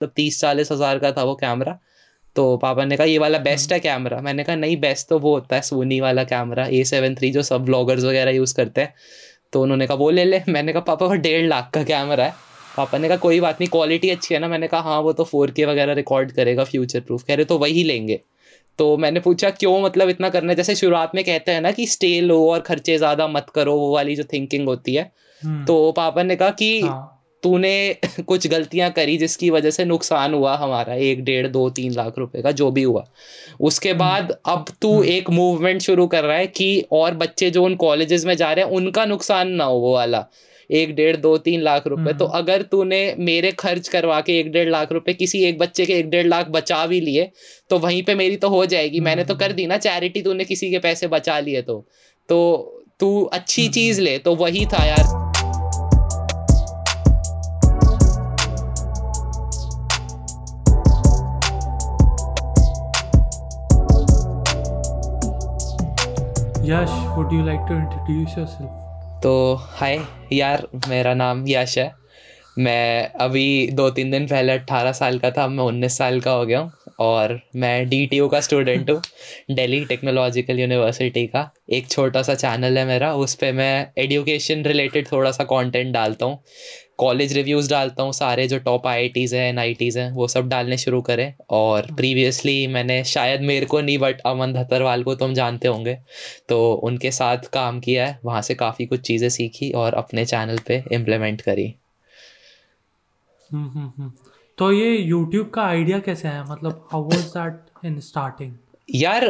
मतलब तीस चालीस हज़ार का था वो कैमरा तो पापा ने कहा ये वाला बेस्ट है कैमरा मैंने कहा नहीं बेस्ट तो वो होता है सोनी वाला कैमरा ए सेवन थ्री जो सब ब्लॉगर्स वगैरह यूज़ करते हैं। तो उन्होंने कहा वो ले ले। मैंने कहा पापा वो डेढ़ लाख का कैमरा है। पापा ने कहा कोई बात नहीं क्वालिटी अच्छी है ना? मैंने कहा हाँ वो तो फोर के वगैरह रिकॉर्ड करेगा फ्यूचर प्रूफ कह रहे तो वही लेंगे। तो मैंने पूछा क्यों मतलब इतना करना है? जैसे शुरुआत में कहते हैं ना कि स्टे लो और खर्चे ज़्यादा मत करो वो वाली जो थिंकिंग होती है। हम्म। तो पापा ने कहा कि हाँ। तूने कुछ गलतियाँ करी जिसकी वजह से नुकसान हुआ हमारा एक डेढ़ दो तीन लाख रुपए का जो भी हुआ। उसके हम्म। बाद अब तू हम्म। एक मूवमेंट शुरू कर रहा है कि और बच्चे जो उन कॉलेजेस में जा रहे हैं उनका नुकसान ना हो वो वाला। एक डेढ़ दो तीन लाख रुपए। तो हम्म। अगर तूने मेरे खर्च करवा के एक डेढ़ लाख रुपए किसी एक बच्चे के एक डेढ़ लाख बचा भी लिए तो वहीं पे मेरी तो हो जाएगी। मैंने तो कर दी ना चैरिटी तूने किसी के पैसे बचा लिए तो। तो तू अच्छी चीज़ ले तो वही था यार। Yash, would you like to introduce yourself? तो हाय यार मेरा नाम यश है। मैं अभी दो तीन दिन पहले अट्ठारह साल का था मैं उन्नीस साल का हो गया हूँ और मैं डी टी का स्टूडेंट हूँ दिल्ली टेक्नोलॉजिकल यूनिवर्सिटी का। एक छोटा सा चैनल है मेरा उस पर मैं एडुकेशन रिलेटेड थोड़ा सा कंटेंट डालता हूँ। कॉलेज रिव्यूज़ डालता हूँ सारे जो टॉप आई हैं एन आई हैं वो सब डालने शुरू करें। और प्रीवियसली मैंने शायद मेरे को नहीं बट अमन धतरवाल को तुम जानते होंगे। तो उनके साथ काम किया है वहाँ से काफ़ी कुछ चीज़ें सीखी और अपने चैनल पे इम्प्लीमेंट करी। हम्म, हम्म, हम्म। तो ये यूट्यूब का आइडिया कैसे है? मतलब how was that in starting यार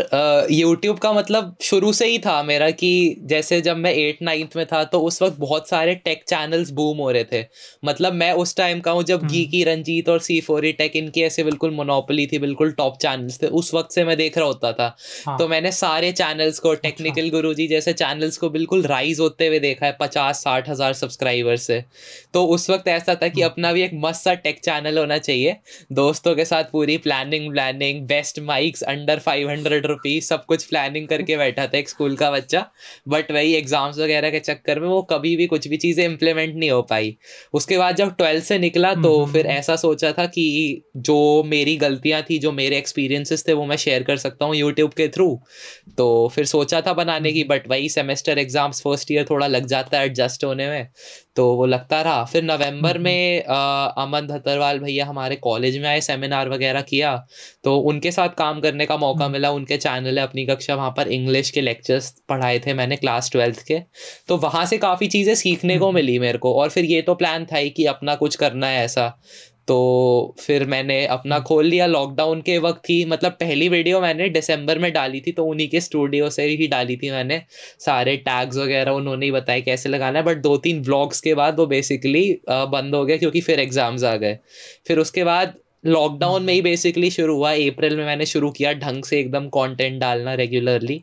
यूट्यूब का मतलब शुरू से ही था मेरा कि जैसे जब मैं एट नाइन्थ में था तो उस वक्त बहुत सारे टेक चैनल्स बूम हो रहे थे मतलब मैं उस टाइम का हूँ जब गी की रंजीत और सी फोरी टेक इनकी ऐसे बिल्कुल मोनोपली थी बिल्कुल टॉप चैनल्स थे उस वक्त से मैं देख रहा होता था हाँ। तो मैंने सारे चैनल्स को टेक्निकल अच्छा। गुरु जैसे चैनल्स को बिल्कुल राइज होते हुए देखा है पचास साठ हज़ार सब्सक्राइबर से तो उस वक्त ऐसा था कि हाँ। अपना भी एक मस्त सा टेक चैनल होना चाहिए दोस्तों के साथ पूरी planning व्लानिंग best mics under five hundred rupees सब कुछ प्लानिंग करके बैठा था एक स्कूल का बच्चा। बट वही एग्ज़ाम्स वगैरह के चक्कर में वो कभी भी कुछ भी चीज़ें इम्प्लीमेंट नहीं हो पाई। उसके बाद जब ट्वेल्थ से निकला तो हम्म, फिर हम्म। ऐसा सोचा था कि जो मेरी गलतियाँ थी जो मेरे एक्सपीरियंसेस थे वो मैं शेयर कर सकता हूँ यूट्यूब के थ्रू तो फिर सोचा था बनाने की बट वही सेमेस्टर एग्ज़ाम्स फ़र्स्ट ईयर थोड़ा लग जाता है एडजस्ट होने में। तो वो लगता रहा। फिर नवंबर हम्म, में आ, अमन धतरवाल भैया हमारे कॉलेज में आए सेमिनार वगैरह किया। तो उनके साथ काम करने का मौका मिला। उनके चैनल है अपनी कक्षा वहाँ पर इंग्लिश के लेक्चर्स पढ़ाए थे मैंने क्लास ट्वेल्थ के। तो वहाँ से काफ़ी चीज़ें सीखने को मिली मेरे को। और फिर ये तो प्लान था ही कि अपना कुछ करना है ऐसा। तो फिर मैंने अपना खोल लिया। लॉकडाउन के वक्त ही मतलब पहली वीडियो मैंने दिसंबर में डाली थी तो उन्हीं के स्टूडियो से ही डाली थी मैंने। सारे टैग्स वगैरह उन्होंने ही बताया कैसे लगाना है। बट दो तीन व्लॉग्स के बाद वो बेसिकली बंद हो गया क्योंकि फिर एग्ज़ाम्स आ गए। फिर उसके बाद लॉकडाउन में ही बेसिकली शुरू हुआ। अप्रैल में मैंने शुरू किया ढंग से एकदम कंटेंट डालना रेगुलरली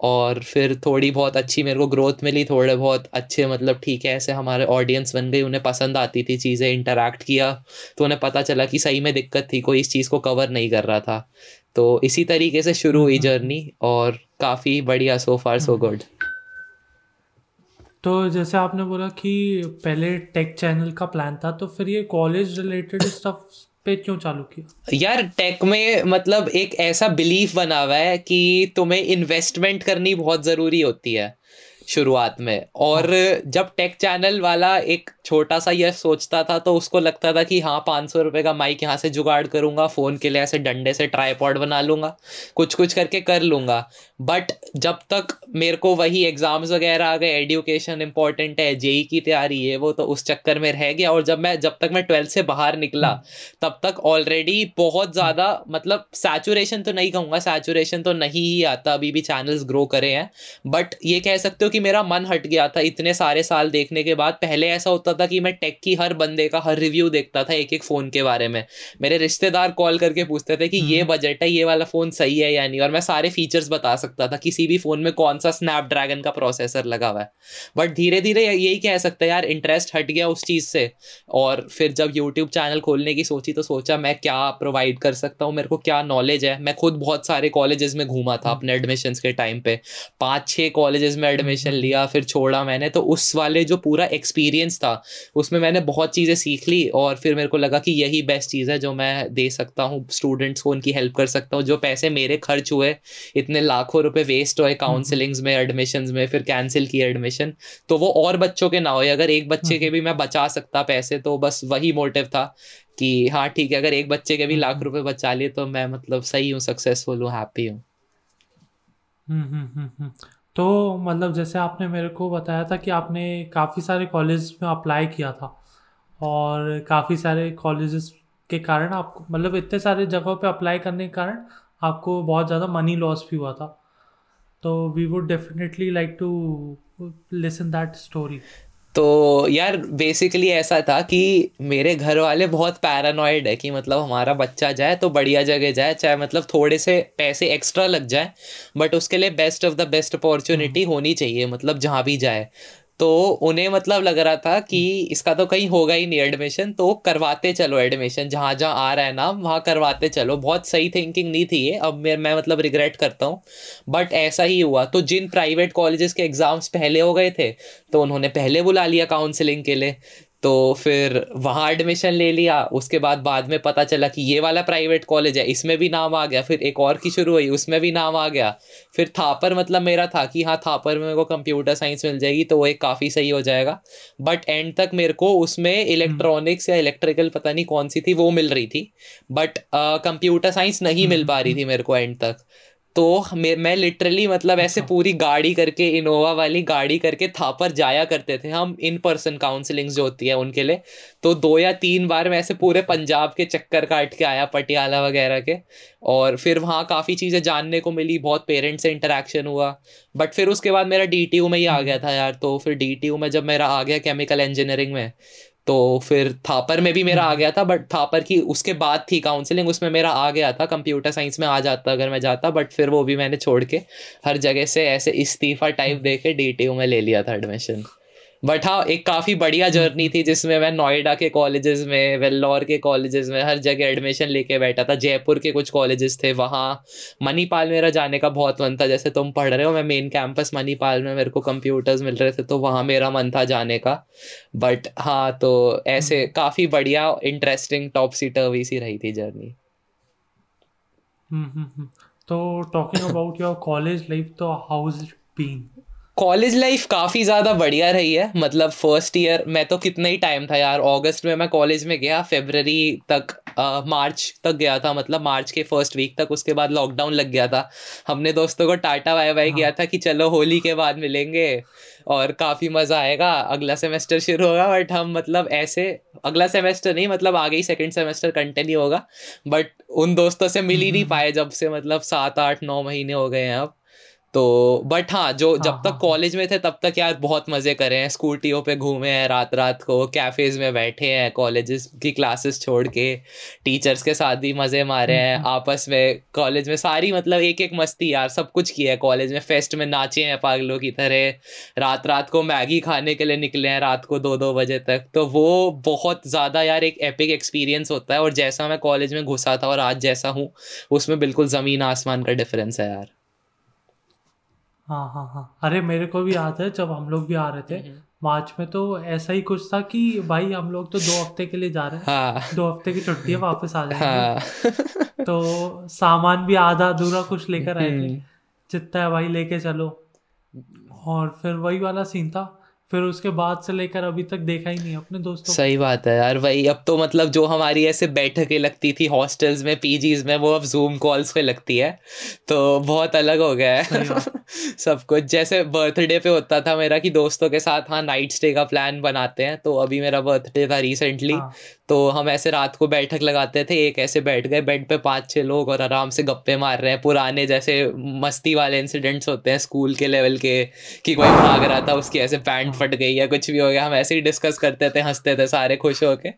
और फिर थोड़ी बहुत अच्छी मेरे को ग्रोथ मिली थोड़े बहुत अच्छे मतलब ठीक है ऐसे हमारे ऑडियंस बन गई उन्हें पसंद आती थी चीज़ें इंटरेक्ट किया तो उन्हें पता चला कि सही में दिक्कत थी कोई इस चीज़ को कवर नहीं कर रहा था। तो इसी तरीके से शुरू हुई जर्नी और काफ़ी बढ़िया सो फार सो गुड तो जैसे आपने बोला कि पहले टेक चैनल का प्लान था तो फिर ये कॉलेज रिलेटेड स्टफ़ पे क्यों चालू किया? यार टेक में मतलब एक ऐसा बिलीफ बना हुआ है कि तुम्हें इन्वेस्टमेंट करनी बहुत ज़रूरी होती है। शुरुआत में। और हाँ। जब टेक चैनल वाला एक छोटा सा यह सोचता था तो उसको लगता था कि हाँ पाँच सौ रुपये का माइक यहाँ से जुगाड़ करूँगा फ़ोन के लिए ऐसे डंडे से ट्राईपॉड बना लूँगा कुछ कुछ करके कर लूँगा। बट जब तक मेरे को वही एग्ज़ाम्स वगैरह आ गए एडुकेशन इंपॉर्टेंट है जेई की तैयारी है वो तो उस चक्कर में रह गया। और जब मैं जब तक मैं ट्वेल्थ से बाहर निकला तब तक ऑलरेडी बहुत ज़्यादा मतलब सैचुरेशन तो नहीं कहूँगा सैचुरेशन तो नहीं ही आता अभी भी चैनल्स ग्रो करे हैं। बट ये कह सकते हो कि मेरा मन हट गया था इतने सारे साल देखने के बाद। पहले ऐसा होता था कि मैं टेक की हर बंदे का हर रिव्यू देखता था एक एक फ़ोन के बारे में। मेरे रिश्तेदार कॉल करके पूछते थे कि ये बजट हम्म। है ये वाला फ़ोन सही है या नहीं? और मैं सारे फीचर्स बता सकता था किसी भी फ़ोन में कौन सा स्नैपड्रैगन का प्रोसेसर लगा हुआ है। बट धीरे धीरे यही कह सकते हैं यार इंटरेस्ट हट गया उस चीज़ से। और फिर जब यूट्यूब चैनल खोलने की सोची तो सोचा मैं क्या प्रोवाइड कर सकता हूँ? मेरे को क्या नॉलेज है? मैं खुद बहुत सारे कॉलेजेस में घूमा था अपने एडमिशन के टाइम पे। पाँच छः कॉलेजेस में एडमिशन एडमिशन लिया फिर छोड़ा मैंने। तो उस वाले जो पूरा एक्सपीरियंस था उसमें मैंने बहुत चीज़ें सीख ली और फिर मेरे को लगा कि यही बेस्ट चीज़ है जो मैं दे सकता हूँ स्टूडेंट्स को उनकी हेल्प कर सकता हूँ। जो पैसे मेरे खर्च हुए इतने लाखों रुपए वेस्ट हुए काउंसलिंग्स में एडमिशन में फिर कैंसिल किए एडमिशन तो वो और बच्चों के ना हो अगर एक बच्चे के भी मैं बचा सकता पैसे तो बस वही मोटिव था कि हाँ ठीक है अगर एक बच्चे के भी लाख रुपए बचा लिए तो मैं मतलब सही हूँ सक्सेसफुल हूँ हैप्पी हूँ। तो मतलब जैसे आपने मेरे को बताया था कि आपने काफ़ी सारे कॉलेज में अप्लाई किया था और काफ़ी सारे कॉलेज के कारण आपको मतलब इतने सारे जगहों पे अप्लाई करने के कारण आपको बहुत ज़्यादा मनी लॉस भी हुआ था। तो we would definitely like to listen that story तो यार बेसिकली ऐसा था कि मेरे घर वाले बहुत पैरानॉइड है कि मतलब हमारा बच्चा जाए तो बढ़िया जगह जाए चाहे मतलब थोड़े से पैसे एक्स्ट्रा लग जाए बट उसके लिए best of the best opportunity होनी चाहिए मतलब जहाँ भी जाए। तो उन्हें मतलब लग रहा था कि इसका तो कहीं होगा ही नहीं एडमिशन तो करवाते चलो एडमिशन जहाँ जहाँ आ रहा है नाम वहाँ करवाते चलो। बहुत सही थिंकिंग नहीं थी ये अब मैं मैं मतलब रिग्रेट करता हूँ। बट ऐसा ही हुआ। तो जिन प्राइवेट कॉलेजेस के एग्ज़ाम्स पहले हो गए थे तो उन्होंने पहले बुला लिया काउंसलिंग के लिए। तो फिर वहाँ एडमिशन ले लिया। उसके बाद बाद में पता चला कि ये वाला प्राइवेट कॉलेज है इसमें भी नाम आ गया। फिर एक और की शुरू हुई उसमें भी नाम आ गया। फिर थापर मतलब मेरा था कि हाँ थापर में मेरे को कंप्यूटर साइंस मिल जाएगी तो वो एक काफ़ी सही हो जाएगा। बट एंड तक मेरे को उसमें इलेक्ट्रॉनिक्स या इलेक्ट्रिकल पता नहीं कौन सी थी वो मिल रही थी। बट कंप्यूटर साइंस नहीं मिल पा रही थी मेरे को एंड तक। तो मैं मैं लिटरली मतलब ऐसे अच्छा। पूरी गाड़ी करके इनोवा वाली गाड़ी करके थापर जाया करते थे हम इन पर्सन काउंसलिंग जो होती है उनके लिए। तो दो या तीन बार मैं ऐसे पूरे पंजाब के चक्कर काट के आया पटियाला वगैरह के। और फिर वहाँ काफ़ी चीज़ें जानने को मिली बहुत पेरेंट्स से इंटरेक्शन हुआ। बट फिर उसके बाद मेरा डीटीयू में ही आ गया था यार तो फिर डीटीयू में जब मेरा आ गया केमिकल इंजीनियरिंग में तो फिर थापर में भी मेरा आ गया था बट थापर की उसके बाद थी काउंसलिंग उसमें मेरा आ गया था कंप्यूटर साइंस में आ जाता अगर मैं जाता बट फिर वो भी मैंने छोड़ के हर जगह से ऐसे इस्तीफा टाइप दे के डी में ले लिया था एडमिशन बट हाँ एक काफ़ी बढ़िया जर्नी थी जिसमें मैं नोएडा के कॉलेजेस में वेल्लोर के कॉलेजेस में हर जगह एडमिशन लेके बैठा था। जयपुर के कुछ कॉलेजेस थे वहाँ मणिपाल मेरा जाने का बहुत मन था। जैसे तुम पढ़ रहे हो मैं मेन कैंपस मणिपाल में मेरे को कंप्यूटर्स मिल रहे थे तो वहाँ मेरा मन था जाने का। बट हाँ तो ऐसे हम्म। काफ़ी बढ़िया इंटरेस्टिंग टॉप सीटर भी सी रही थी जर्नी हम्म, हम्म, तो talking about your college life तो हाउस बीन कॉलेज लाइफ काफ़ी ज़्यादा बढ़िया रही है। मतलब फ़र्स्ट ईयर मैं तो कितना ही टाइम था यार। अगस्त में मैं कॉलेज में गया फेबररी तक आ, मार्च तक गया था। मतलब मार्च के फ़र्स्ट वीक तक उसके बाद लॉकडाउन लग गया था। हमने दोस्तों को टाटा वाई वाई किया था कि चलो होली के बाद मिलेंगे और काफ़ी मज़ा आएगा। अगला सेमेस्टर शुरू होगा बट हम मतलब ऐसे अगला सेमेस्टर नहीं मतलब आगे ही सेकेंड सेमेस्टर कंटिन्यू होगा। बट उन दोस्तों से मिल ही नहीं हम्म। पाए जब से मतलब सात आठ नौ महीने हो गए हैं अब। तो बट हाँ जो हाँ, जब तक कॉलेज हाँ, हाँ। में थे तब तक यार बहुत मज़े करे हैं स्कूटियों पे घूमे हैं रात रात को कैफ़ेज़ में बैठे हैं कॉलेजेस की क्लासेस छोड़ के टीचर्स के साथ भी मज़े मारे हैं हम्म, हम्म। आपस में कॉलेज में सारी मतलब एक एक मस्ती यार सब कुछ किया है कॉलेज में फेस्ट में नाचे हैं पागलों की तरह रात रात को मैगी खाने के लिए निकले हैं रात को दो दो बजे तक तो वो बहुत ज़्यादा यार एक एपिक एक्सपीरियंस होता है और जैसा मैं कॉलेज में घुसा था और आज जैसा हूँ उसमें बिल्कुल ज़मीन आसमान का डिफरेंस है यार हाँ हाँ हाँ। अरे मेरे को भी याद है जब हम लोग भी आ रहे थे। हम्म, हम्म। मार्च में तो ऐसा ही कुछ था कि भाई हम लोग तो दो हफ़्ते के लिए जा रहे हैं। हाँ। दो हफ़्ते की छुट्टी है वापस आ जाएँगे। हाँ। तो सामान भी आधा अधूरा कुछ लेकर आए थे। हम्म। जितना है भाई लेके चलो। और फिर वही वाला सीन था। फिर उसके बाद से लेकर अभी तक देखा ही नहीं अपने दोस्तों सही बात है यार वही अब तो मतलब जो हमारी ऐसे बैठकें लगती थी हॉस्टल्स में पीजीज में वो अब जूम कॉल्स पे लगती है। तो बहुत अलग हो गया है। सब कुछ जैसे बर्थडे पे होता था मेरा कि दोस्तों के साथ हाँ नाइट स्टे का प्लान बनाते हैं तो अभी मेरा बर्थडे था रिसेंटली हाँ. तो हम ऐसे रात को बैठक लगाते थे एक ऐसे बैठ गए बेड पे पाँच छह लोग और आराम से गप्पे मार रहे हैं। पुराने जैसे मस्ती वाले इंसिडेंट्स होते हैं स्कूल के लेवल के कि कोई भाग रहा था उसकी ऐसे पैंट फट गई या कुछ भी हो गया। हम ऐसे ही डिस्कस करते थे हँसते थे सारे खुश होके।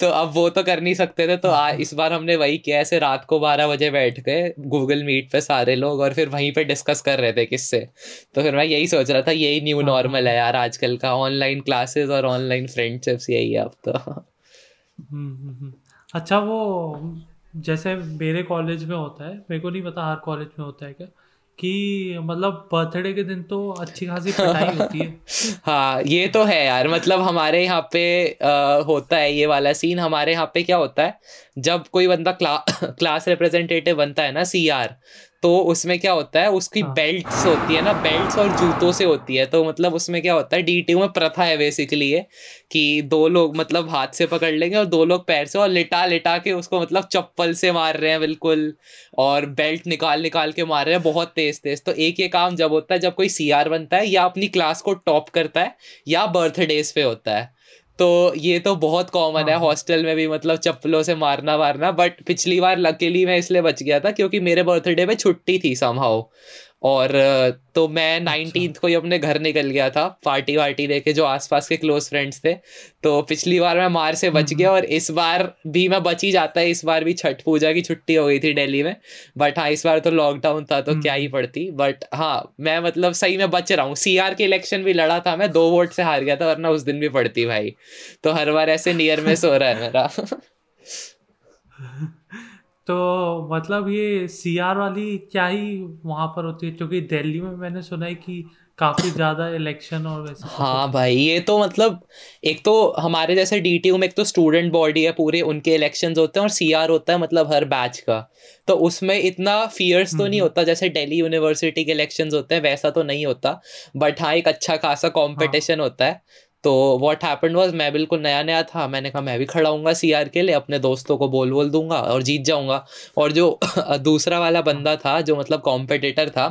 तो अब वो तो कर नहीं सकते थे तो आ, इस बार हमने वही किया ऐसे रात को बारह बजे बैठ गए गूगल मीट पे सारे लोग और फिर वहीं पर डिस्कस कर रहे थे किससे। तो फिर मैं यही सोच रहा था यही न्यू नॉर्मल है यार आजकल का ऑनलाइन क्लासेस और ऑनलाइन फ्रेंडशिप्स यही है अब तो। अच्छा वो जैसे मेरे कॉलेज में होता है मेरे को नहीं पता हर कॉलेज में होता है क्या कि मतलब बर्थडे के दिन तो अच्छी खासी पिटाई होती है। हाँ ये तो है यार मतलब हमारे यहाँ पे आ, होता है ये वाला सीन हमारे यहाँ पे क्या होता है जब कोई बंदा क्ला, क्लास रिप्रेजेंटेटिव बनता है ना सी आर तो उसमें क्या होता है उसकी हाँ. बेल्ट्स होती है ना बेल्ट्स और जूतों से होती है तो मतलब उसमें क्या होता है डी में प्रथा है बेसिकली ये कि दो लोग मतलब हाथ से पकड़ लेंगे और दो लोग पैर से और लिटा लिटा के उसको मतलब चप्पल से मार रहे हैं बिल्कुल और बेल्ट निकाल निकाल के मार रहे हैं बहुत तेज तेज तो एक ये काम जब होता है जब कोई सीआर बनता है या अपनी क्लास को टॉप करता है या बर्थडेज पे होता है तो ये तो बहुत कॉमन है हॉस्टल हाँ। में भी मतलब चप्पलों से मारना वारना बट पिछली बार लकीली मैं इसलिए बच गया था क्योंकि मेरे बर्थडे पे छुट्टी थी समहाउ और तो मैं नाइनटीन अच्छा। को ही अपने घर निकल गया था पार्टी वार्टी देके जो आसपास के क्लोज फ्रेंड्स थे। तो पिछली बार मैं मार से बच गया और इस बार भी मैं बच ही जाता है। इस बार भी छठ पूजा की छुट्टी हो गई थी दिल्ली में। बट हाँ इस बार तो लॉकडाउन था तो क्या ही पड़ती। बट हाँ मैं मतलब सही में बच रहा हूँ। सी के इलेक्शन भी लड़ा था मैं दो वोट से हार गया था वरना उस दिन भी पड़ती भाई। तो हर बार ऐसे नियर में सो रहा है मेरा। तो मतलब ये सी आर वाली क्या ही वहाँ पर होती है? क्योंकि दिल्ली में मैंने सुना है कि काफ़ी ज़्यादा इलेक्शन और वैसे हाँ भाई ये तो मतलब एक तो हमारे जैसे डीटीयू में एक तो स्टूडेंट बॉडी है पूरे उनके इलेक्शन होते हैं और सीआर होता है मतलब हर बैच का। तो उसमें इतना फियर्स तो नहीं हम्म। होता जैसे दिल्ली यूनिवर्सिटी के इलेक्शन होते हैं वैसा तो नहीं होता। बट हाँ एक अच्छा खासा कॉम्पिटिशन हाँ. होता है। तो वॉट हैपन वॉज़ मैं बिल्कुल नया नया था मैंने कहा मैं भी खड़ा हूँ सी आर के लिए अपने दोस्तों को बोल बोल दूँगा और जीत जाऊँगा और जो दूसरा वाला बंदा था जो मतलब कॉम्पिटिटर था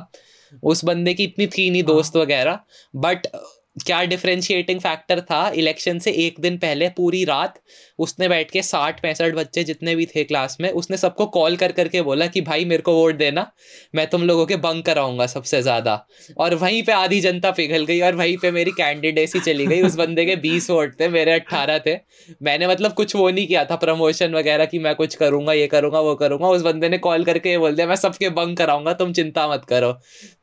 उस बंदे की इतनी थी नहीं दोस्त हाँ। वगैरह बट क्या डिफ्रेंशिएटिंग फैक्टर था? इलेक्शन से एक दिन पहले, पूरी रात, उसने बैठ के साठ पैंसठ बच्चे जितने भी थे क्लास में, उसने सबको कॉल कर करके बोला कि, भाई, मेरे को वोट देना, मैं तुम लोगों के बंक कराऊँगा सबसे ज़्यादा। और वहीं पे आधी जनता पिघल गई और वहीं पे मेरी कैंडिडेसी चली गई। उस बंदे के बीस वोट थे, मेरे अट्ठारह थे। मैंने मतलब कुछ वो नहीं किया था प्रमोशन वगैरह कि मैं कुछ करूँगा, ये करूँगा, वो करूँगा। उस बंदे ने कॉल करके ये बोल दिया, मैं सबके बंक कराऊँगा, तुम चिंता मत करो।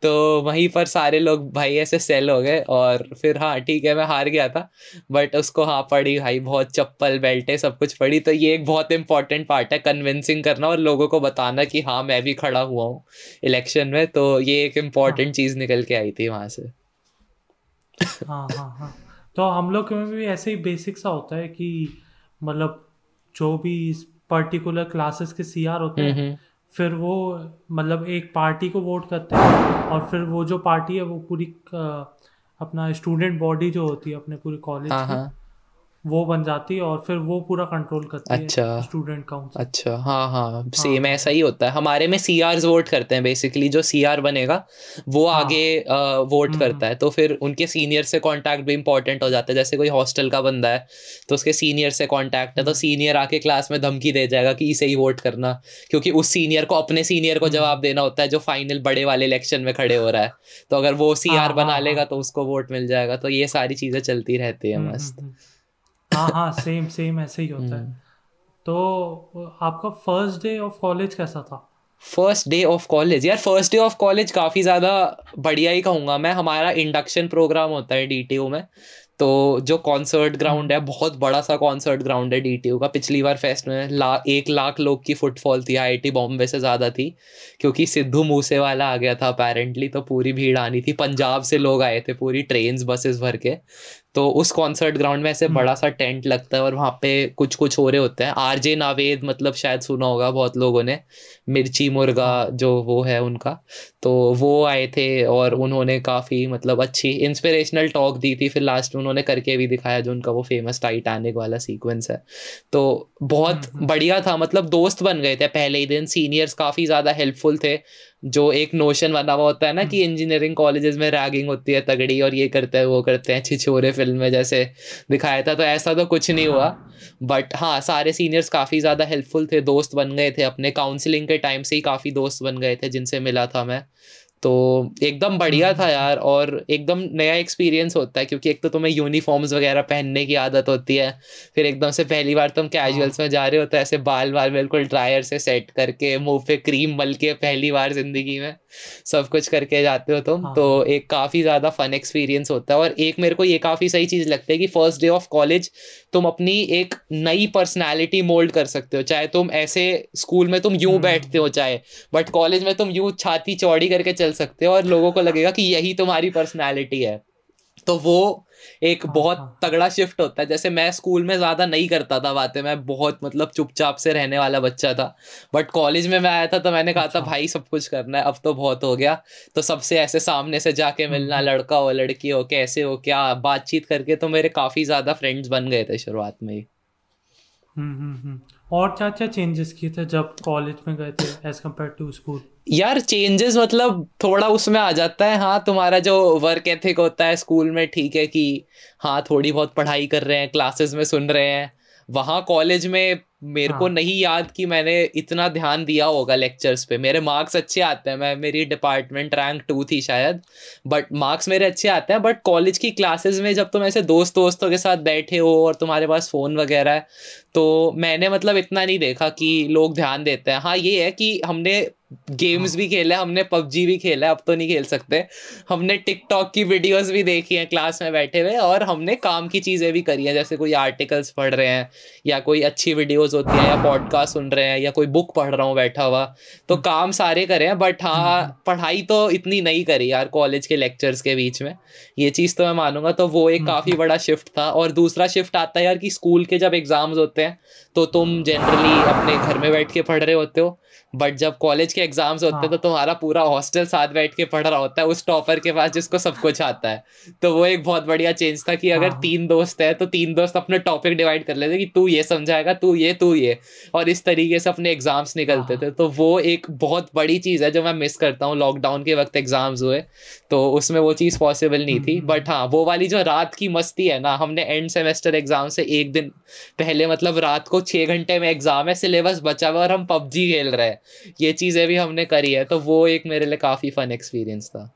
तो वहीं पर सारे लोग भाई ऐसे सेल हो गए और फिर हाँ ठीक है मैं हार गया था बट उसको हाँ पड़ी भाई बहुत चप्पल बेल्टे सब कुछ पड़ी तो ये एक बहुत इंपॉर्टेंट पार्ट है कन्विंसिंग करना और लोगों को बताना कि हाँ मैं भी खड़ा हुआ हूँ इलेक्शन में तो ये एक इंपॉर्टेंट हाँ। चीज़ निकल के आई थी वहाँ से हाँ हाँ हाँ तो हम लोग में भी ऐसे ही बेसिक सा होता है कि मतलब जो भी पर्टिकुलर क्लासेस के सीआर होते हैं हम्म, हम्म। फिर वो मतलब एक पार्टी को वोट करते हैं और फिर वो जो पार्टी है वो पूरी अपना स्टूडेंट बॉडी जो होती है अपने पूरे कॉलेज हाँ, की हाँ. वो बन जाती है और फिर वो पूरा कंट्रोल करती अच्छा, है स्टूडेंट काउंसिल अच्छा हाँ हाँ सेम हाँ, ऐसा ही होता है। हमारे में सी वोट करते हैं बेसिकली जो सीआर बनेगा वो हाँ, आगे आ, वोट हम्म, करता है। तो फिर उनके सीनियर से कांटेक्ट भी इंपॉर्टेंट हो जाता है। जैसे कोई हॉस्टल का बंदा है तो उसके सीनियर से कांटेक्ट है तो सीनियर हम्म। आके क्लास में धमकी दे जाएगा कि इसे ही वोट करना। क्योंकि उस सीनियर को अपने सीनियर को हम्म। जवाब देना होता है जो फाइनल बड़े वाले इलेक्शन में खड़े हो रहा है। तो अगर वो सी हाँ, बना हाँ, लेगा तो उसको वोट मिल जाएगा। तो ये सारी चीज़ें चलती रहती है मस्त। हाँ हाँ सेम सेम ऐसे ही होता है। हम्म। तो आपका फ़र्स्ट डे ऑफ़ कॉलेज कैसा था? फ़र्स्ट डे ऑफ़ कॉलेज यार फ़र्स्ट डे ऑफ़ कॉलेज काफ़ी ज़्यादा बढ़िया ही कहूँगा मैं। हमारा इंडक्शन प्रोग्राम होता है डी में। तो जो कॉन्सर्ट ग्राउंड है बहुत बड़ा सा कॉन्सर्ट ग्राउंड है डी का। पिछली बार फेस्ट में ला एक लाख लोग की फुटफॉल थी। आई बॉम्बे से ज़्यादा थी। क्योंकि सिद्धू मूसे वाला आ गया था अपेरेंटली तो पूरी भीड़ आनी थी। पंजाब से लोग आए थे पूरी ट्रेन बसेस भर के। तो उस कॉन्सर्ट ग्राउंड में ऐसे हम्म। बड़ा सा टेंट लगता है और वहाँ पे कुछ कुछ हो रहे होते हैं आरजे नावेद मतलब शायद सुना होगा बहुत लोगों ने मिर्ची मुर्गा। जो वो है उनका तो वो आए थे और उन्होंने काफ़ी मतलब अच्छी इंस्पिरेशनल टॉक दी थी फिर लास्ट में उन्होंने करके भी दिखाया जो उनका वो फ़ेमस टाइटैनिक वाला सीक्वेंस है तो बहुत हम्म, हम्म। बढ़िया था मतलब दोस्त बन गए थे पहले ही दिन सीनियर्स काफ़ी ज़्यादा हेल्पफुल थे जो एक नोशन बना हुआ होता है ना कि इंजीनियरिंग कॉलेजेस में रैगिंग होती है तगड़ी और ये करते हैं वो करते हैं छिछोरे फ़िल्म में जैसे दिखाया था तो ऐसा तो कुछ नहीं हुआ। बट हाँ।, हाँ सारे सीनियर्स काफ़ी ज़्यादा हेल्पफुल थे दोस्त बन गए थे अपने काउंसलिंग के टाइम से ही काफ़ी दोस्त बन गए थे जिनसे मिला था मैं। तो एकदम बढ़िया था यार और एकदम नया एक्सपीरियंस होता है क्योंकि एक तो तुम्हें यूनिफॉर्म्स वगैरह पहनने की आदत होती है फिर एकदम से पहली बार तुम कैजुअल्स हाँ। में जा रहे होते ऐसे बाल बाल बिल्कुल ड्रायर से सेट करके मुँह पे क्रीम मल के पहली बार ज़िंदगी में सब कुछ करके जाते हो तुम हाँ। तो एक काफ़ी ज़्यादा फन एक्सपीरियंस होता है और एक मेरे को ये काफ़ी सही चीज़ लगती है कि फ़र्स्ट डे ऑफ़ कॉलेज तुम अपनी एक नई पर्सनैलिटी मोल्ड कर सकते हो चाहे तुम ऐसे स्कूल में तुम यूँ हम्म। बैठते हो चाहे बट कॉलेज में तुम यूँ छाती चौड़ी करके चल चल सकते हो और लोगों को लगेगा कि यही तुम्हारी पर्सनैलिटी है। तो वो एक हाँ, बहुत हाँ। तगड़ा शिफ्ट होता है। जैसे मैं स्कूल में ज़्यादा नहीं करता था बातें मैं बहुत मतलब चुपचाप से रहने वाला बच्चा था। बट कॉलेज में मैं आया था तो मैंने कहा था अच्छा। भाई सब कुछ करना है अब तो बहुत हो गया। तो सबसे ऐसे सामने से जाके हम्म, मिलना हम्म। लड़का हो लड़की हो कैसे हो क्या बातचीत करके तो मेरे काफ़ी ज़्यादा फ्रेंड्स बन गए थे शुरुआत में ही। हम्म, और क्या क्या चेंजेस किए थे जब कॉलेज में गए थे एज कंपेयर टू स्कूल यार चेंजेस मतलब थोड़ा उसमें आ जाता है। हाँ तुम्हारा जो वर्क एथिक होता है स्कूल में, ठीक है कि हाँ थोड़ी बहुत पढ़ाई कर रहे हैं क्लासेस में सुन रहे हैं। वहाँ कॉलेज में मेरे हाँ. को नहीं याद कि मैंने इतना ध्यान दिया होगा लेक्चर्स पे। मेरे मार्क्स अच्छे आते हैं। मैं मेरी डिपार्टमेंट रैंक टू थी शायद। बट मार्क्स मेरे अच्छे आते हैं। बट कॉलेज की क्लासेस में जब तुम ऐसे दोस्त दोस्तों के साथ बैठे हो और तुम्हारे पास फ़ोन वगैरह है तो मैंने मतलब इतना नहीं देखा कि लोग ध्यान देते हैं। हाँ ये है कि हमने गेम्स हाँ। भी खेला है। हमने पबजी भी खेला है। अब तो नहीं खेल सकते। हमने टिकटॉक की वीडियोस भी देखी हैं क्लास में बैठे हुए और हमने काम की चीज़ें भी करी हैं। जैसे कोई आर्टिकल्स पढ़ रहे हैं या कोई अच्छी वीडियोस होती हैं या पॉडकास्ट सुन रहे हैं या कोई बुक पढ़ रहा हूँ बैठा हुआ तो हम्म। काम सारे करे हैं बट हाँ हम्म। पढ़ाई तो इतनी नहीं करी यार कॉलेज के लेक्चर्स के बीच में ये चीज़ तो मैं मानूँगा तो वो एक काफ़ी हम्म। बड़ा शिफ्ट था और दूसरा शिफ्ट आता है यार कि स्कूल के जब एग्ज़ाम्स होते हैं तो तुम जनरली अपने घर में बैठ के पढ़ रहे होते हो बट जब कॉलेज के एग्ज़ाम्स होते हैं तो हाँ। तुम्हारा पूरा हॉस्टल साथ बैठ के पढ़ रहा होता है उस टॉपर के पास जिसको सब कुछ आता है तो वो एक बहुत बढ़िया चेंज था कि अगर हाँ। तीन दोस्त है तो तीन दोस्त अपने टॉपिक डिवाइड कर लेते कि तू ये समझाएगा तू ये तू ये और इस तरीके से अपने एग्ज़ाम्स निकलते हाँ। थे तो वो एक बहुत बड़ी चीज़ है जो मैं मिस करता हूँ लॉकडाउन के वक्त एग्ज़ाम्स हुए तो उसमें वो चीज़ पॉसिबल नहीं थी बट हम्म। हाँ वो वाली जो रात की मस्ती है ना हमने एंड सेमेस्टर एग्ज़ाम से एक दिन पहले मतलब रात को छः घंटे में एग्ज़ाम है सिलेबस बचा हुआ और हम पबजी खेल रहे हैं। ये चीज़ें भी हमने करी है तो वो एक मेरे लिए काफ़ी फन एक्सपीरियंस था।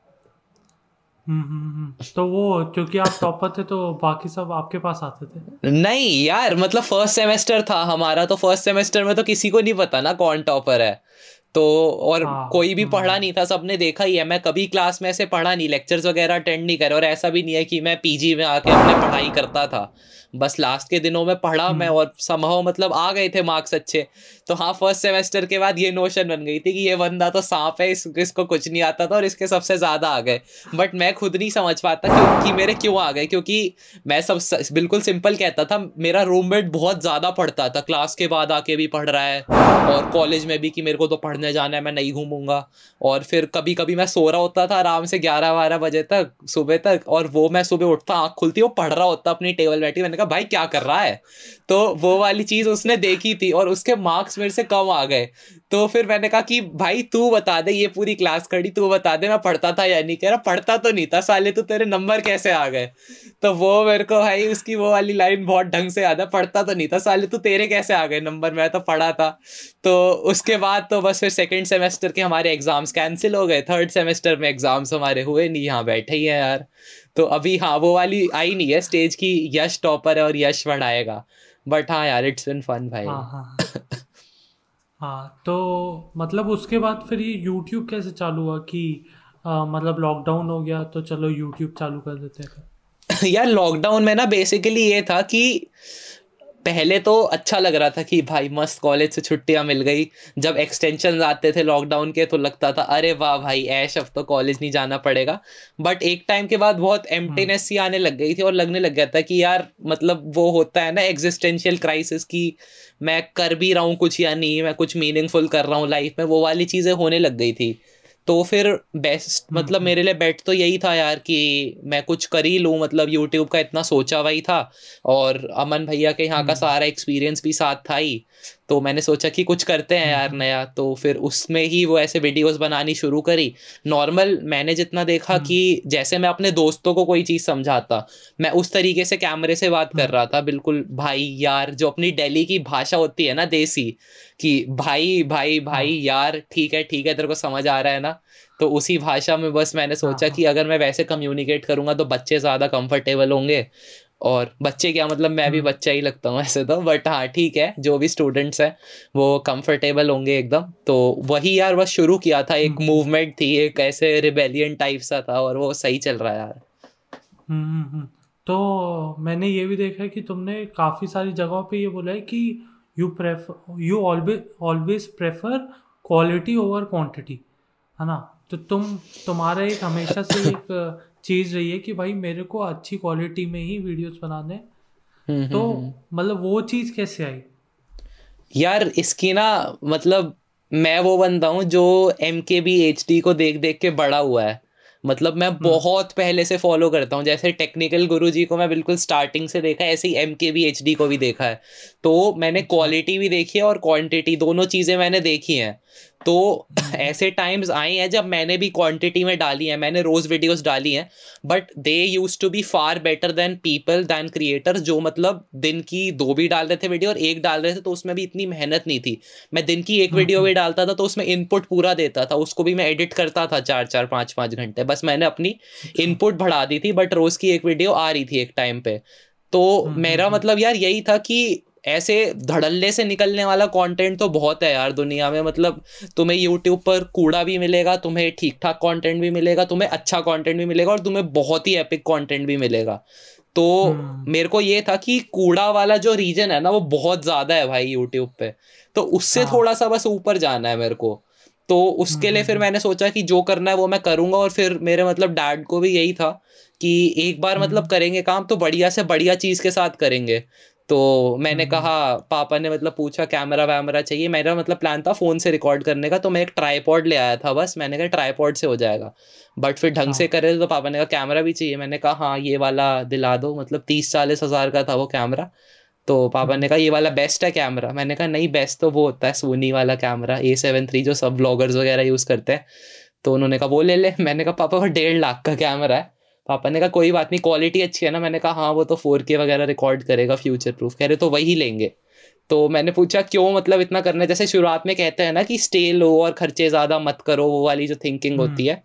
हम्म, हम्म, हम्म। तो वो क्योंकि आप टॉपर थे तो बाकी सब आपके पास आते थे? नहीं यार मतलब फ़र्स्ट सेमेस्टर था हमारा तो फ़र्स्ट सेमेस्टर में तो किसी को नहीं पता ना कौन टॉपर है। तो और हाँ, कोई भी पढ़ा नहीं था सबने देखा ही है। मैं कभी क्लास में ऐसे पढ़ा नहीं लेक्चर्स वगैरह अटेंड नहीं करे और ऐसा भी नहीं है कि मैं पीजी में आके अपने पढ़ाई करता था। बस लास्ट के दिनों में पढ़ा मैं। और संभव मतलब आ गए थे मार्क्स अच्छे। तो हाँ फ़र्स्ट सेमेस्टर के बाद ये नोशन बन गई थी कि ये बंदा तो सांप है इस, इसको कुछ नहीं आता था और इसके सबसे ज़्यादा आ गए। बट मैं खुद नहीं समझ पाता कि मेरे क्यों आ गए क्योंकि मैं सब स, बिल्कुल सिंपल कहता था मेरा रूममेट बहुत ज़्यादा पढ़ता था। क्लास के बाद आके भी पढ़ रहा है और कॉलेज में भी कि मेरे को तो पढ़ने जाना है मैं नहीं घूमूँगा। और फिर कभी कभी मैं सो रहा होता था आराम से ग्यारह बारह बजे तक सुबह तक और वो मैं सुबह उठता आँख खुलती वो पढ़ रहा होता अपनी टेबल बैठी मैंने कहा भाई क्या कर रहा है? तो वो वाली चीज़ उसने देखी थी और उसके मार्क्स मेरे से कम आ गए। तो फिर मैंने कहा कि भाई तू बता दे ये पूरी क्लास खड़ी तू बता दे मैं पढ़ता था या नहीं। कह रहा पढ़ता तो नहीं था साले तो तेरे नंबर कैसे आ गए? तो वो मेरे को भाई उसकी वो वाली लाइन बहुत ढंग से याद है पढ़ता तो नहीं था साले तो तेरे कैसे आ गए नंबर मैं तो पढ़ा था। तो उसके बाद तो बस फिर सेकेंड सेमेस्टर के हमारे एग्ज़ाम्स कैंसिल हो गए। थर्ड सेमेस्टर में एग्ज़ाम्स हमारे हुए नहीं यहाँ बैठे ही हैं यार। तो अभी हाँ वो वाली आई नहीं है स्टेज की यश टॉपर है और यश बढ़ाएगा बट हाँ यार इट्स बिन फन भाई। हाँ हाँ। हाँ तो मतलब उसके बाद फिर ये यूट्यूब कैसे चालू हुआ कि आ, मतलब लॉकडाउन हो गया तो चलो यूट्यूब चालू कर देते हैं यार लॉकडाउन में ना बेसिकली ये था कि पहले तो अच्छा लग रहा था कि भाई मस्त कॉलेज से छुट्टियाँ मिल गई जब एक्सटेंशन आते थे लॉकडाउन के तो लगता था, अरे वाह भाई, ऐश, अब तो कॉलेज नहीं जाना पड़ेगा बट एक टाइम के बाद बहुत एम्प्टीनेस हम्म। सी आने लग गई थी और लगने लग गया था कि यार मतलब वो होता है ना एग्जिस्टेंशियल क्राइसिस की मैं कर भी रहा हूँ कुछ या नहीं, मैं कुछ मीनिंगफुल कर रहा हूँ लाइफ में, वो वाली चीज़ें होने लग गई थी तो फिर बेस्ट हम्म, मतलब हम्म। मेरे लिए बेट तो यही था यार कि मैं कुछ कर ही लूँ मतलब यूट्यूब का इतना सोचा हुआ ही था और अमन भैया के यहाँ का हम्म। सारा एक्सपीरियंस भी साथ था ही तो मैंने सोचा कि कुछ करते हैं यार नया तो फिर उसमें ही वो ऐसे वीडियोस बनानी शुरू करी। नॉर्मल मैंने जितना देखा कि जैसे मैं अपने दोस्तों को कोई चीज़ समझाता मैं उस तरीके से कैमरे से बात कर रहा था बिल्कुल भाई यार जो अपनी डेली की भाषा होती है ना देसी कि भाई भाई भाई हाँ। यार ठीक है ठीक है तेरे को समझ आ रहा है ना तो उसी भाषा में बस मैंने सोचा हाँ, कि हाँ। अगर मैं वैसे कम्युनिकेट करूँगा तो बच्चे ज़्यादा कंफर्टेबल होंगे। और बच्चे क्या मतलब मैं भी बच्चा ही लगता हूँ ऐसे तो बट हाँ ठीक है जो भी स्टूडेंट्स हैं वो कंफर्टेबल होंगे एकदम। तो वही यार बस शुरू किया था एक मूवमेंट थी एक ऐसे रिबेलियन टाइप सा था और वो सही चल रहा है यार। तो मैंने ये भी देखा है कि तुमने काफ़ी सारी जगहों पे ये बोला है कि you prefer you always always prefer quality over quantity है ना? तो तुम तुम्हारा एक हमेशा से एक चीज़ रही है कि भाई मेरे को अच्छी क्वालिटी में ही वीडियोस बनाने। हम्म, तो मतलब वो चीज़ कैसे आई? यार इसकी ना मतलब मैं वो बंदा हूँ जो M K B H D को देख देख के बड़ा हुआ है। मतलब मैं बहुत पहले से फॉलो करता हूँ। जैसे टेक्निकल गुरु जी को मैं बिल्कुल स्टार्टिंग से देखा है ऐसे ही M K B H D को भी देखा है। तो मैंने क्वालिटी भी देखी है और क्वांटिटी दोनों चीज़ें मैंने देखी हैं। तो ऐसे टाइम्स आए हैं जब मैंने भी क्वांटिटी में डाली है मैंने रोज़ वीडियोस डाली हैं but they use to be far better then people than creators जो मतलब दिन की दो भी डाल रहे थे वीडियो और एक डाल रहे थे तो उसमें भी इतनी मेहनत नहीं थी। मैं दिन की एक वीडियो भी डालता था तो उसमें इनपुट पूरा देता था उसको भी मैं एडिट करता था चार चार पाँच पाँच घंटे बस मैंने अपनी इनपुट बढ़ा दी थी बट रोज़ की एक वीडियो आ रही थी एक टाइम पर तो मेरा मतलब यार यही था कि ऐसे धड़ल्ले से निकलने वाला कंटेंट तो बहुत है यार दुनिया में मतलब तुम्हें यूट्यूब पर कूड़ा भी मिलेगा तुम्हें ठीक ठाक कंटेंट भी मिलेगा तुम्हें अच्छा कंटेंट भी मिलेगा और तुम्हें बहुत ही एपिक कंटेंट भी मिलेगा तो हम्म। मेरे को ये था कि कूड़ा वाला जो रीजन है ना वो बहुत ज़्यादा है भाई यूट्यूब पे तो उससे हाँ। थोड़ा सा बस ऊपर जाना है मेरे को तो उसके लिए फिर हम्म। मैंने सोचा कि जो करना है वो मैं करूँगा और फिर मेरे मतलब डैड को भी यही था कि एक बार मतलब हम्म। करेंगे काम तो बढ़िया से बढ़िया चीज़ के साथ करेंगे तो मैंने हम्म। कहा पापा ने मतलब पूछा कैमरा वैमरा चाहिए? मेरा मतलब प्लान था फ़ोन से रिकॉर्ड करने का तो मैं एक ट्राईपॉड ले आया था बस। मैंने कहा ट्राईपॉड से हो जाएगा। बट फिर ढंग से हाँ। करे तो पापा ने कहा कैमरा भी चाहिए। मैंने कहा हाँ ये वाला दिला दो। मतलब तीस चालीस हज़ार का था वो कैमरा। तो पापा ने हम्म। कहा ये वाला बेस्ट है कैमरा। मैंने कहा नहीं बेस्ट तो वो होता है सोनी वाला कैमरा ए सेवन थ्री जो सब ब्लॉगर्स वगैरह यूज़ करते हैं। तो उन्होंने कहा वो ले ले। मैंने कहा पापा वो डेढ़ लाख का कैमरा है। पापा ने कहा कोई बात नहीं क्वालिटी अच्छी है ना मैंने कहा हाँ वो तो फोर के वगैरह रिकॉर्ड करेगा फ्यूचर प्रूफ कह रहे तो वही लेंगे तो मैंने पूछा क्यों मतलब इतना करना है जैसे शुरुआत में कहते हैं ना कि स्टे लो और खर्चे ज़्यादा मत करो वो वाली जो थिंकिंग होती हम्म। है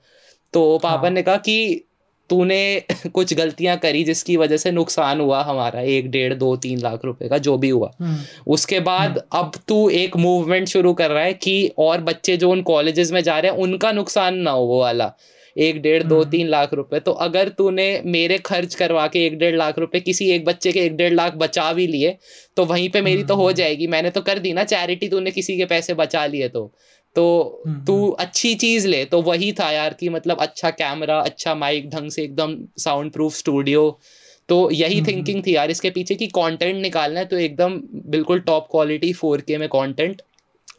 तो पापा हाँ। ने कहा कि तूने कुछ गलतियाँ करी जिसकी वजह से नुकसान हुआ हमारा एक डेढ़ दो तीन लाख रुपए का जो भी हुआ हम्म। उसके बाद हम्म। अब तू एक मूवमेंट शुरू कर रहा है कि और बच्चे जो उन कॉलेजेस में जा रहे हैं उनका नुकसान ना हो वो वाला एक डेढ़ दो हम्म। तीन लाख रुपए। तो अगर तूने मेरे खर्च करवा के एक डेढ़ लाख रुपए किसी एक बच्चे के एक डेढ़ लाख बचा भी लिए तो वहीं पे मेरी तो हो हम्म। जाएगी। मैंने तो कर दी ना चैरिटी तूने किसी के पैसे बचा लिए तो। तो हम्म, तू अच्छी चीज़ ले। तो वही था यार कि मतलब अच्छा कैमरा अच्छा माइक ढंग से एकदम साउंड प्रूफ स्टूडियो तो यही थिंकिंग थी यार इसके पीछे कि कंटेंट निकालना है तो एकदम बिल्कुल टॉप क्वालिटी फोर के में कंटेंट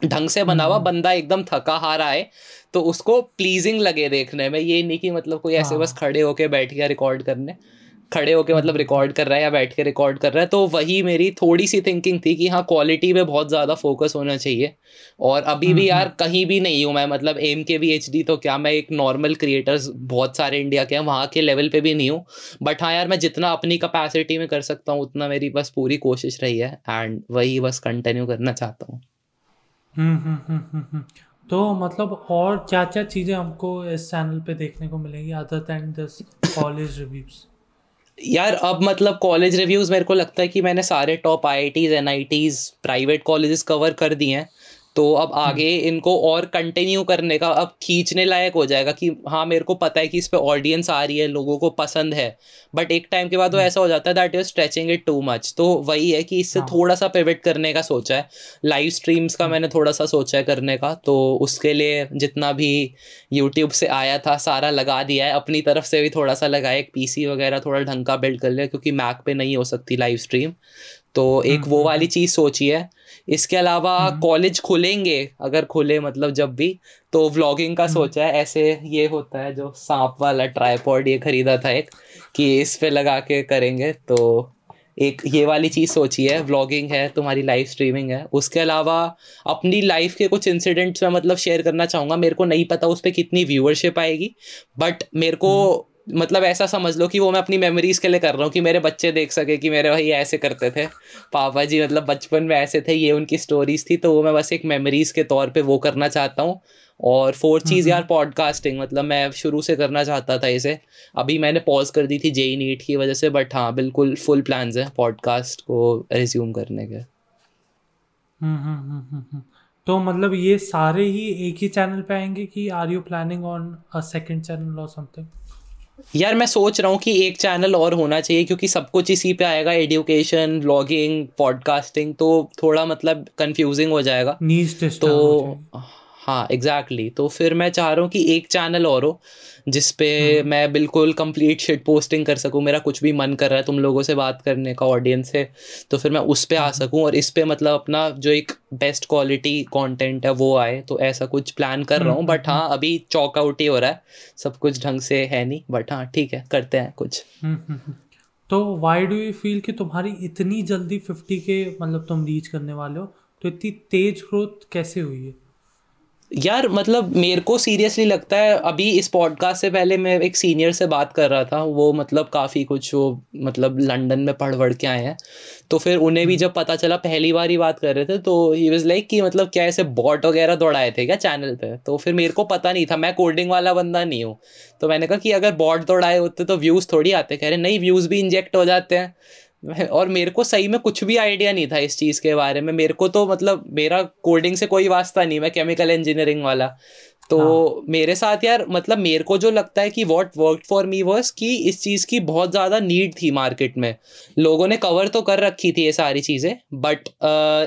ढंग से बना हुआ बंदा एकदम थका हारा है तो उसको प्लीजिंग लगे देखने में ये नहीं कि मतलब कोई ऐसे बस हाँ। खड़े होके बैठ गया रिकॉर्ड करने खड़े होके मतलब रिकॉर्ड हम्म। कर रहा है या बैठ के रिकॉर्ड कर रहा है तो वही मेरी थोड़ी सी थिंकिंग थी कि हाँ क्वालिटी पे बहुत ज़्यादा फोकस होना चाहिए और अभी भी हम्म, यार हम्म। कहीं भी नहीं हूँ मैं मतलब एम के भी एच डी तो क्या मैं एक नॉर्मल क्रिएटर्स बहुत सारे इंडिया के हैं वहाँ के लेवल पे भी नहीं हूँ बट हाँ यार मैं जितना अपनी कैपेसिटी में कर सकता हूँ उतना मेरी बस पूरी कोशिश रही है एंड वही बस कंटिन्यू करना चाहता हूँ तो मतलब और क्या-क्या चीज़ें हमको इस चैनल पे देखने को मिलेंगी other than this college reviews? यार, अब मतलब कॉलेज रिव्यूज़ मेरे को लगता है कि मैंने सारे top I I Ts N I Ts private colleges cover कर दिए हैं। तो अब हम्म। आगे इनको और कंटिन्यू करने का अब खींचने लायक हो जाएगा कि हाँ मेरे को पता है कि इस पर ऑडियंस आ रही है लोगों को पसंद है बट एक टाइम के बाद वो हम्म। ऐसा हो जाता है that you stretching it too much तो वही है कि इससे हाँ. थोड़ा सा पिवट करने का सोचा है लाइव स्ट्रीम्स का हम्म। मैंने थोड़ा सा सोचा है करने का तो उसके लिए जितना भी यूट्यूब से आया था सारा लगा दिया है अपनी तरफ़ से भी थोड़ा सा लगाया एक पीसी वगैरह थोड़ा ढंग का बिल्ड कर लिया क्योंकि मैक पे नहीं हो सकती लाइव स्ट्रीम तो एक वो वाली चीज़ सोची है। इसके अलावा कॉलेज हम्म। खुलेंगे अगर खुले मतलब जब भी तो व्लॉगिंग का हम्म। सोचा है। ऐसे ये होता है जो सांप वाला ट्राईपॉड ये खरीदा था एक कि इस पे लगा के करेंगे। तो एक ये वाली चीज़ सोची है। व्लॉगिंग है तुम्हारी लाइव स्ट्रीमिंग है। उसके अलावा अपनी लाइफ के कुछ इंसिडेंट्स में मतलब शेयर करना चाहूँगा। मेरे को नहीं पता उस पर कितनी व्यूअरशिप आएगी बट मेरे को हम्म। मतलब ऐसा समझ लो कि वो मैं अपनी मेमोरीज के लिए कर रहा हूँ कि मेरे बच्चे देख सके कि मेरे भाई ऐसे करते थे। पापा जी मतलब बचपन में ऐसे थे ये उनकी स्टोरीज थी तो वो मैं बस एक मेमोरीज के तौर पे वो करना चाहता हूँ। और फोर्थ चीज़ यार पॉडकास्टिंग मतलब मैं शुरू से करना चाहता था इसे। अभी मैंने पॉज कर दी थी जेई नीट की वजह से बट हाँ बिल्कुल फुल प्लान्स हैं पॉडकास्ट को रिज्यूम करने के। हम्म, हम्म, हम्म, तो मतलब ये सारे ही एक ही चैनल पे आएँगे कि are you planning on a second channel और समथिंग यार मैं सोच रहा हूँ कि एक चैनल और होना चाहिए क्योंकि सब कुछ इसी पे आएगा एडुकेशन ब्लॉगिंग पॉडकास्टिंग तो थोड़ा मतलब कंफ्यूजिंग हो जाएगा। तो हाँ एग्जैक्टली exactly. तो फिर मैं चाह रहा हूँ कि एक चैनल और हो जिस पे हम्म। मैं बिल्कुल कंप्लीट शिट पोस्टिंग कर सकूँ। मेरा कुछ भी मन कर रहा है तुम लोगों से बात करने का ऑडियंस है तो फिर मैं उस पर आ हम्म। सकूँ और इस पर मतलब अपना जो एक बेस्ट क्वालिटी कंटेंट है वो आए। तो ऐसा कुछ प्लान कर रहा हूँ बट हम्म, हाँ अभी चौक आउट ही हो रहा है। सब कुछ ढंग से है नहीं बट हाँ ठीक है करते हैं कुछ। तो वाई डू यू फील कि तुम्हारी इतनी जल्दी फिफ्टी के मतलब तुम रीच करने वाले हो? तो इतनी तेज ग्रोथ कैसे हुई है? यार मतलब मेरे को सीरियसली लगता है अभी इस पॉडकास्ट से पहले मैं एक सीनियर से बात कर रहा था वो मतलब काफ़ी कुछ वो मतलब लंदन में पढ़ वढ़ के आए हैं। तो फिर उन्हें भी हम्म। जब पता चला पहली बार ही बात कर रहे थे तो ही वॉज़ लाइक कि मतलब क्या ऐसे बॉट वगैरह दौड़ाए थे क्या चैनल पे? तो फिर मेरे को पता नहीं था मैं कोडिंग वाला बंदा नहीं हूँ। तो मैंने कहा कि अगर बॉट दौड़ाए होते तो व्यूज़ थोड़ी आते। कह रहे नहीं व्यूज़ भी इंजेक्ट हो जाते हैं। और मेरे को सही में कुछ भी आइडिया नहीं था इस चीज़ के बारे में। मेरे को तो मतलब मेरा कोडिंग से कोई वास्ता नहीं, मैं केमिकल इंजीनियरिंग वाला। तो हाँ. मेरे साथ यार मतलब मेरे को जो लगता है कि what work for me was कि इस चीज़ की बहुत ज़्यादा नीड थी मार्केट में। लोगों ने कवर तो कर रखी थी ये सारी चीज़ें बट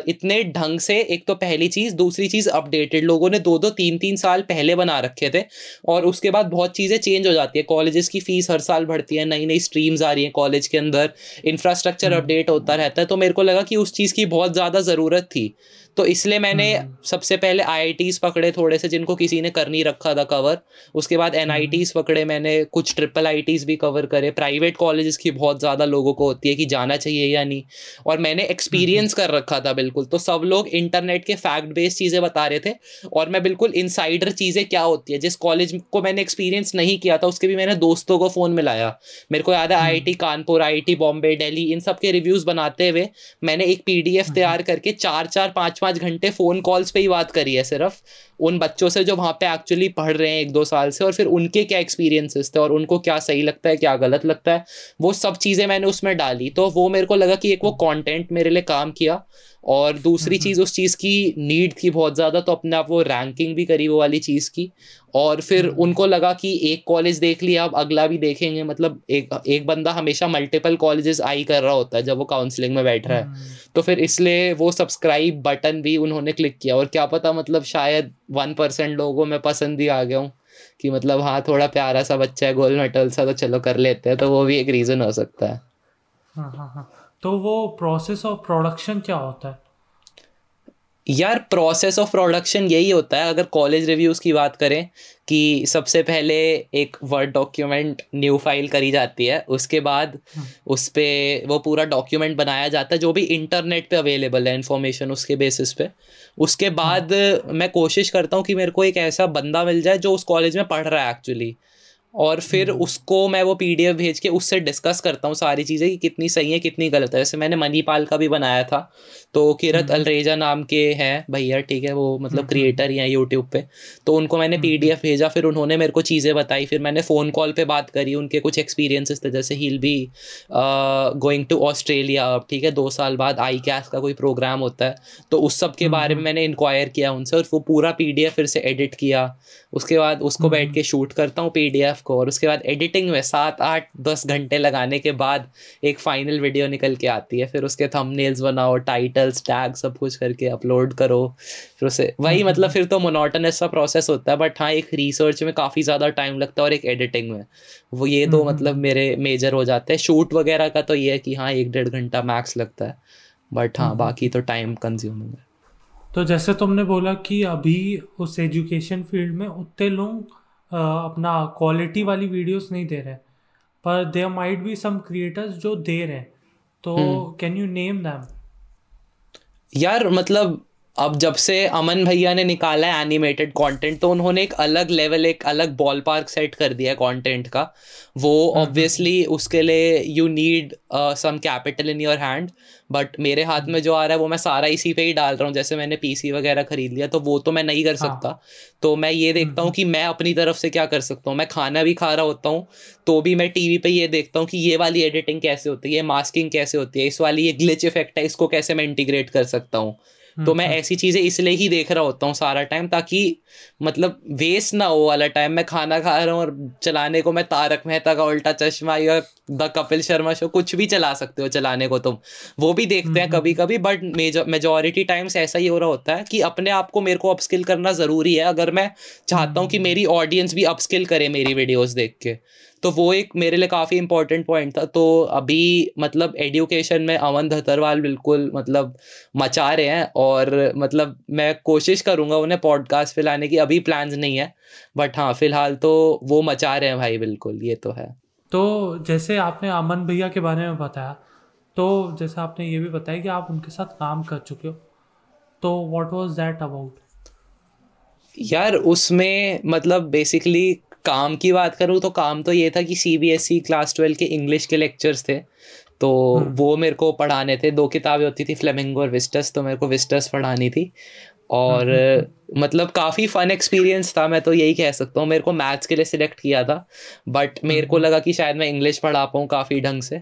इतने ढंग से एक तो पहली चीज़ दूसरी चीज़ अपडेटेड लोगों ने दो दो तीन तीन साल पहले बना रखे थे और उसके बाद बहुत चीज़ें चेंज हो जाती है। कॉलेजेस की फ़ीस हर साल बढ़ती है नई नई स्ट्रीम्स आ रही हैं कॉलेज के अंदर। इंफ्रास्ट्रक्चर अपडेट हम्म। होता रहता है तो मेरे को लगा कि उस चीज़ की बहुत ज़्यादा ज़रूरत थी। तो इसलिए मैंने हम्म। सबसे पहले आई पकड़े थोड़े से जिनको किसी ने कर नहीं रखा था कवर उसके बाद एन हम्म। पकड़े मैंने कुछ ट्रिपल आई भी कवर करे। प्राइवेट कॉलेज की बहुत ज़्यादा लोगों को होती है कि जाना चाहिए या नहीं। और मैंने एक्सपीरियंस हम्म। कर रखा था बिल्कुल। तो सब लोग इंटरनेट के फैक्ट बेस्ड चीज़ें बता रहे थे और मैं बिल्कुल इनसाइडर चीज़ें क्या होती है? जिस कॉलेज को मैंने एक्सपीरियंस नहीं किया था उसके भी मैंने दोस्तों को फ़ोन मिलाया। मेरे को याद है आईआईटी कानपुर आईआईटी बॉम्बे दिल्ली इन सब के रिव्यूज़ बनाते हुए मैंने एक पीडीएफ तैयार करके चार चार पाँच पाँच घंटे फ़ोन कॉल्स पे ही बात करी है सिर्फ़, उन बच्चों से जो वहाँ पे एक्चुअली पढ़ रहे हैं एक दो साल से और फिर उनके क्या एक्सपीरियंसेस थे और उनको क्या सही लगता है, क्या गलत लगता है, वो सब चीज़ें मैंने उसमें डाली। तो वो मेरे को लगा कि एक वो कॉन्टेंट मेरे लिए काम किया और दूसरी चीज़ उस चीज़ की नीड थी बहुत ज़्यादा तो अपने आप वो रैंकिंग भी करी वो वाली चीज़ की। और फिर। उनको लगा कि एक कॉलेज देख लिया अब अगला भी देखेंगे। मतलब एक एक बंदा हमेशा मल्टीपल कॉलेजेस आई कर रहा होता है जब वो काउंसलिंग में बैठ रहा है। हम्म। तो फिर इसलिए वो सब्सक्राइब बटन भी उन्होंने क्लिक किया। और क्या पता मतलब शायद वन परसेंट लोगों में पसंद ही आ गया हूँ कि मतलब हाँ थोड़ा प्यारा सा बच्चा है गोल्ड मेडल सा तो चलो कर लेते हैं। तो वो भी एक रीज़न हो सकता है। हाँ हाँ हाँ। तो वो प्रोसेस ऑफ़ प्रोडक्शन क्या होता है यार प्रोसेस ऑफ़ प्रोडक्शन यही होता है अगर कॉलेज रिव्यूज़ की बात करें कि सबसे पहले एक वर्ड डॉक्यूमेंट न्यू फ़ाइल करी जाती है उसके बाद हाँ। उस पर वो पूरा डॉक्यूमेंट बनाया जाता है जो भी इंटरनेट पे अवेलेबल है इन्फॉर्मेशन उसके बेसिस पे उसके हाँ। बाद मैं कोशिश करता हूँ कि मेरे को एक ऐसा बंदा मिल जाए जो उस कॉलेज में पढ़ रहा है एक्चुअली और फिर हम्म। उसको मैं वो पीडीएफ भेज के उससे डिस्कस करता हूँ सारी चीज़ें कि कितनी सही है कितनी गलत है। जैसे मैंने मनीपाल का भी बनाया था तो किरत हम्म। अलरेजा नाम के हैं भैया ठीक है वो मतलब क्रिएटर हम्म, ही हैं यूट्यूब पे। तो उनको मैंने पीडीएफ भेजा फिर उन्होंने मेरे को चीज़ें बताई फिर मैंने फ़ोन कॉल पर बात करी उनके कुछ एक्सपीरियंसेस थे जैसे he'll be going to Australia अब ठीक है दो साल बाद आई कैस का कोई प्रोग्राम होता है। तो उस सब के बारे में मैंने इंक्वायर किया उनसे और वो पूरा पीडीएफ फिर से एडिट किया। उसके बाद उसको बैठ के शूट करता हूँ पीडीएफ को और उसके बाद एडिटिंग में सात आठ दस घंटे लगाने के बाद एक फाइनल वीडियो निकल के आती है। फिर उसके थंबनेल्स बनाओ टाइटल्स टैग सब कुछ करके अपलोड करो। फिर उसे वही हम्म, मतलब हम्म। फिर तो मोनोटनस सा प्रोसेस होता है बट हाँ एक रिसर्च में काफ़ी ज़्यादा टाइम लगता है और एक एडिटिंग में। वो ये तो हम्म, मतलब मेरे मेजर हो जाते हैं। शूट वगैरह का तो ये है कि हाँ एक डेढ़ घंटा मैक्स लगता है। बट हाँ बाकी तो टाइम कंज्यूमिंग है तो जैसे तुमने बोला कि अभी उस एजुकेशन फ़ील्ड में उतने लोग अपना क्वालिटी वाली वीडियोस नहीं दे रहे पर there might be some creators जो दे रहे हैं। तो कैन यू नेम दैम यार मतलब अब जब से अमन भैया ने निकाला है एनिमेटेड कंटेंट तो उन्होंने एक अलग लेवल एक अलग बॉल पार्क सेट कर दिया है कंटेंट का। वो ऑब्वियसली हम्म, हम्म। उसके लिए you need some capital in your hand but मेरे हाथ में जो आ रहा है वो मैं सारा इसी पे ही डाल रहा हूँ। जैसे मैंने पीसी वगैरह खरीद लिया तो वो तो मैं नहीं कर सकता हाँ। सकता। तो मैं ये देखता हूँ हम्म, कि मैं अपनी तरफ़ से क्या कर सकता हूँ। मैं खाना भी खा रहा होता हूँ तो भी मैं टीवी पे ये देखता हूँ कि ये वाली एडिटिंग कैसे होती है ये मास्किंग कैसे होती है इस वाली ये ग्लिच इफ़ेक्ट है इसको कैसे मैं इंटीग्रेट कर सकता हूँ। तो मैं ऐसी चीज़ें इसलिए ही देख रहा होता हूँ सारा टाइम ताकि मतलब वेस्ट ना हो वाला टाइम मैं खाना खा रहा हूँ और चलाने को मैं तारक मेहता का उल्टा चश्मा या द कपिल शर्मा शो कुछ भी चला सकते हो चलाने को तुम। वो भी देखते हैं कभी कभी बट मेजोरिटी टाइम्स ऐसा ही हो रहा होता है कि अपने आप को मेरे को अपस्किल करना ज़रूरी है। अगर मैं चाहता हूँ कि मेरी ऑडियंस भी अपस्किल करे मेरी वीडियोज़ देख के। तो वो एक मेरे लिए काफ़ी इंपॉर्टेंट पॉइंट था। तो अभी मतलब एजुकेशन में अमन धतरवाल बिल्कुल मतलब मचा रहे हैं और मतलब मैं कोशिश करूँगा उन्हें पॉडकास्ट पे लाने की अभी प्लान्स नहीं है बट हाँ फ़िलहाल तो वो मचा रहे हैं भाई बिल्कुल ये तो है। तो जैसे आपने अमन भैया के बारे में बताया तो जैसे आपने ये भी बताया कि आप उनके साथ काम कर चुके हो तो वॉट वॉज़ दैट अबाउट यार उसमें मतलब बेसिकली काम की बात करूँ तो काम तो ये था कि C B S E class twelve के इंग्लिश के लेक्चर्स थे। तो हम्म। वो मेरे को पढ़ाने थे। दो किताबें होती थी फ्लेमिंगो और विस्टस तो मेरे को विस्टस पढ़ानी थी। और हम्म, हम्म, मतलब काफ़ी फ़न एक्सपीरियंस था मैं तो यही कह सकता हूँ। मेरे को मैथ्स के लिए सिलेक्ट किया था बट मेरे को लगा कि शायद मैं इंग्लिश पढ़ा पाऊँ काफ़ी ढंग से।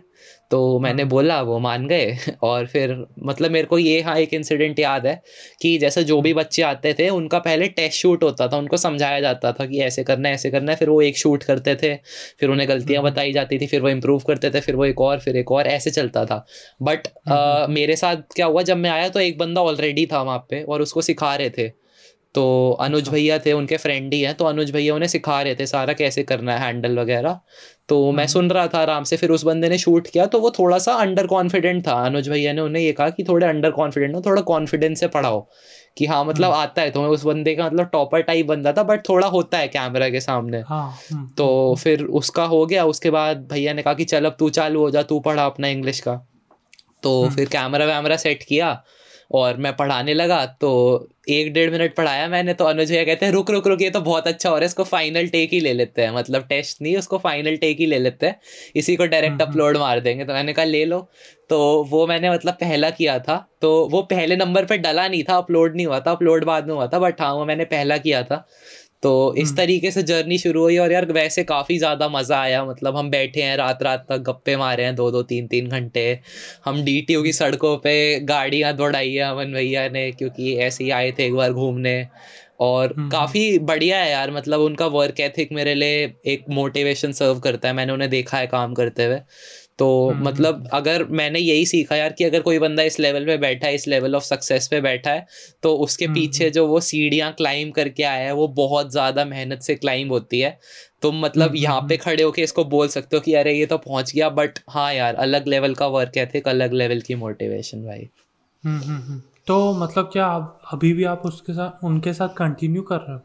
तो मैंने हाँ। बोला वो मान गए और फिर मतलब मेरे को ये हाँ एक इंसिडेंट याद है कि जैसे जो भी बच्चे आते थे उनका पहले टेस्ट शूट होता था उनको समझाया जाता था कि ऐसे करना है ऐसे करना है फिर वो एक शूट करते थे फिर उन्हें गलतियाँ हम्म। बताई जाती थी फिर वो इम्प्रूव करते थे फिर वो एक और फिर एक और ऐसे चलता था बट हम्म। मेरे साथ क्या हुआ जब मैं आया तो एक बंदा ऑलरेडी था वहाँ पे और उसको सिखा रहे थे तो अनुज अच्छा। भैया थे उनके फ्रेंड ही हैं तो अनुज भैया उन्हें सिखा रहे थे सारा कैसे करना है हैंडल वगैरह। तो मैं सुन रहा था आराम से फिर उस बंदे ने शूट किया तो वो थोड़ा सा अंडर कॉन्फिडेंट था। अनुज भैया ने उन्हें ये कहा कि थोड़े अंडर कॉन्फिडेंट हो थोड़ा कॉन्फिडेंस से पढ़ाओ कि हाँ मतलब हम्म। आता है तो मैं उस बंदे का मतलब टॉपर टाइप बंदा था बट थोड़ा होता है कैमरा के सामने। हाँ, हम्म, तो हम्म, फिर उसका हो गया उसके बाद भैया ने कहा कि चल अब तू चालू हो जा तू पढ़ा अपना इंग्लिश का। तो फिर कैमरा वैमरा सेट किया और मैं पढ़ाने लगा तो एक डेढ़ मिनट पढ़ाया मैंने तो अनुज भैया कहते हैं रुक रुक रुक ये तो बहुत अच्छा हो रहा है इसको फाइनल टेक ही ले लेते हैं। मतलब टेस्ट नहीं उसको फाइनल टेक ही ले लेते हैं। इसी को डायरेक्ट हम्म, अपलोड हम्म। मार देंगे। तो मैंने कहा ले लो। तो वो मैंने मतलब पहला किया था तो वो पहले नंबर पर डला नहीं था अपलोड नहीं हुआ था अपलोड बाद में हुआ था बट हाँ वो मैंने पहला किया था। तो इस हम्म। तरीके से जर्नी शुरू हुई और यार वैसे काफ़ी ज़्यादा मज़ा आया। मतलब हम बैठे हैं रात रात तक गप्पे मारे हैं दो दो तीन तीन घंटे। हम डी टी की सड़कों पे गाड़ियाँ दौड़ाई है अमन भैया ने क्योंकि ऐसे ही आए थे एक बार घूमने। और हम्म। काफ़ी बढ़िया है यार मतलब उनका वर्क एथिक मेरे लिए एक मोटिवेशन सर्व करता है। मैंने उन्हें देखा है काम करते हुए। तो हम्म, मतलब हम्म। अगर मैंने यही सीखा यार कि अगर कोई बंदा इस लेवल पे बैठा है इस लेवल ऑफ़ सक्सेस पे बैठा है तो उसके हम्म, पीछे जो वो सीढ़ियाँ क्लाइम करके आया है वो बहुत ज़्यादा मेहनत से क्लाइम होती है। तुम मतलब यहाँ पे खड़े होके इसको बोल सकते हो कि अरे ये तो पहुँच गया बट हाँ यार अलग लेवल का वर्क एथिक अलग लेवल की मोटिवेशन भाई। तो मतलब क्या आप अभी भी आप उसके साथ उनके साथ कंटिन्यू कर रहे हो?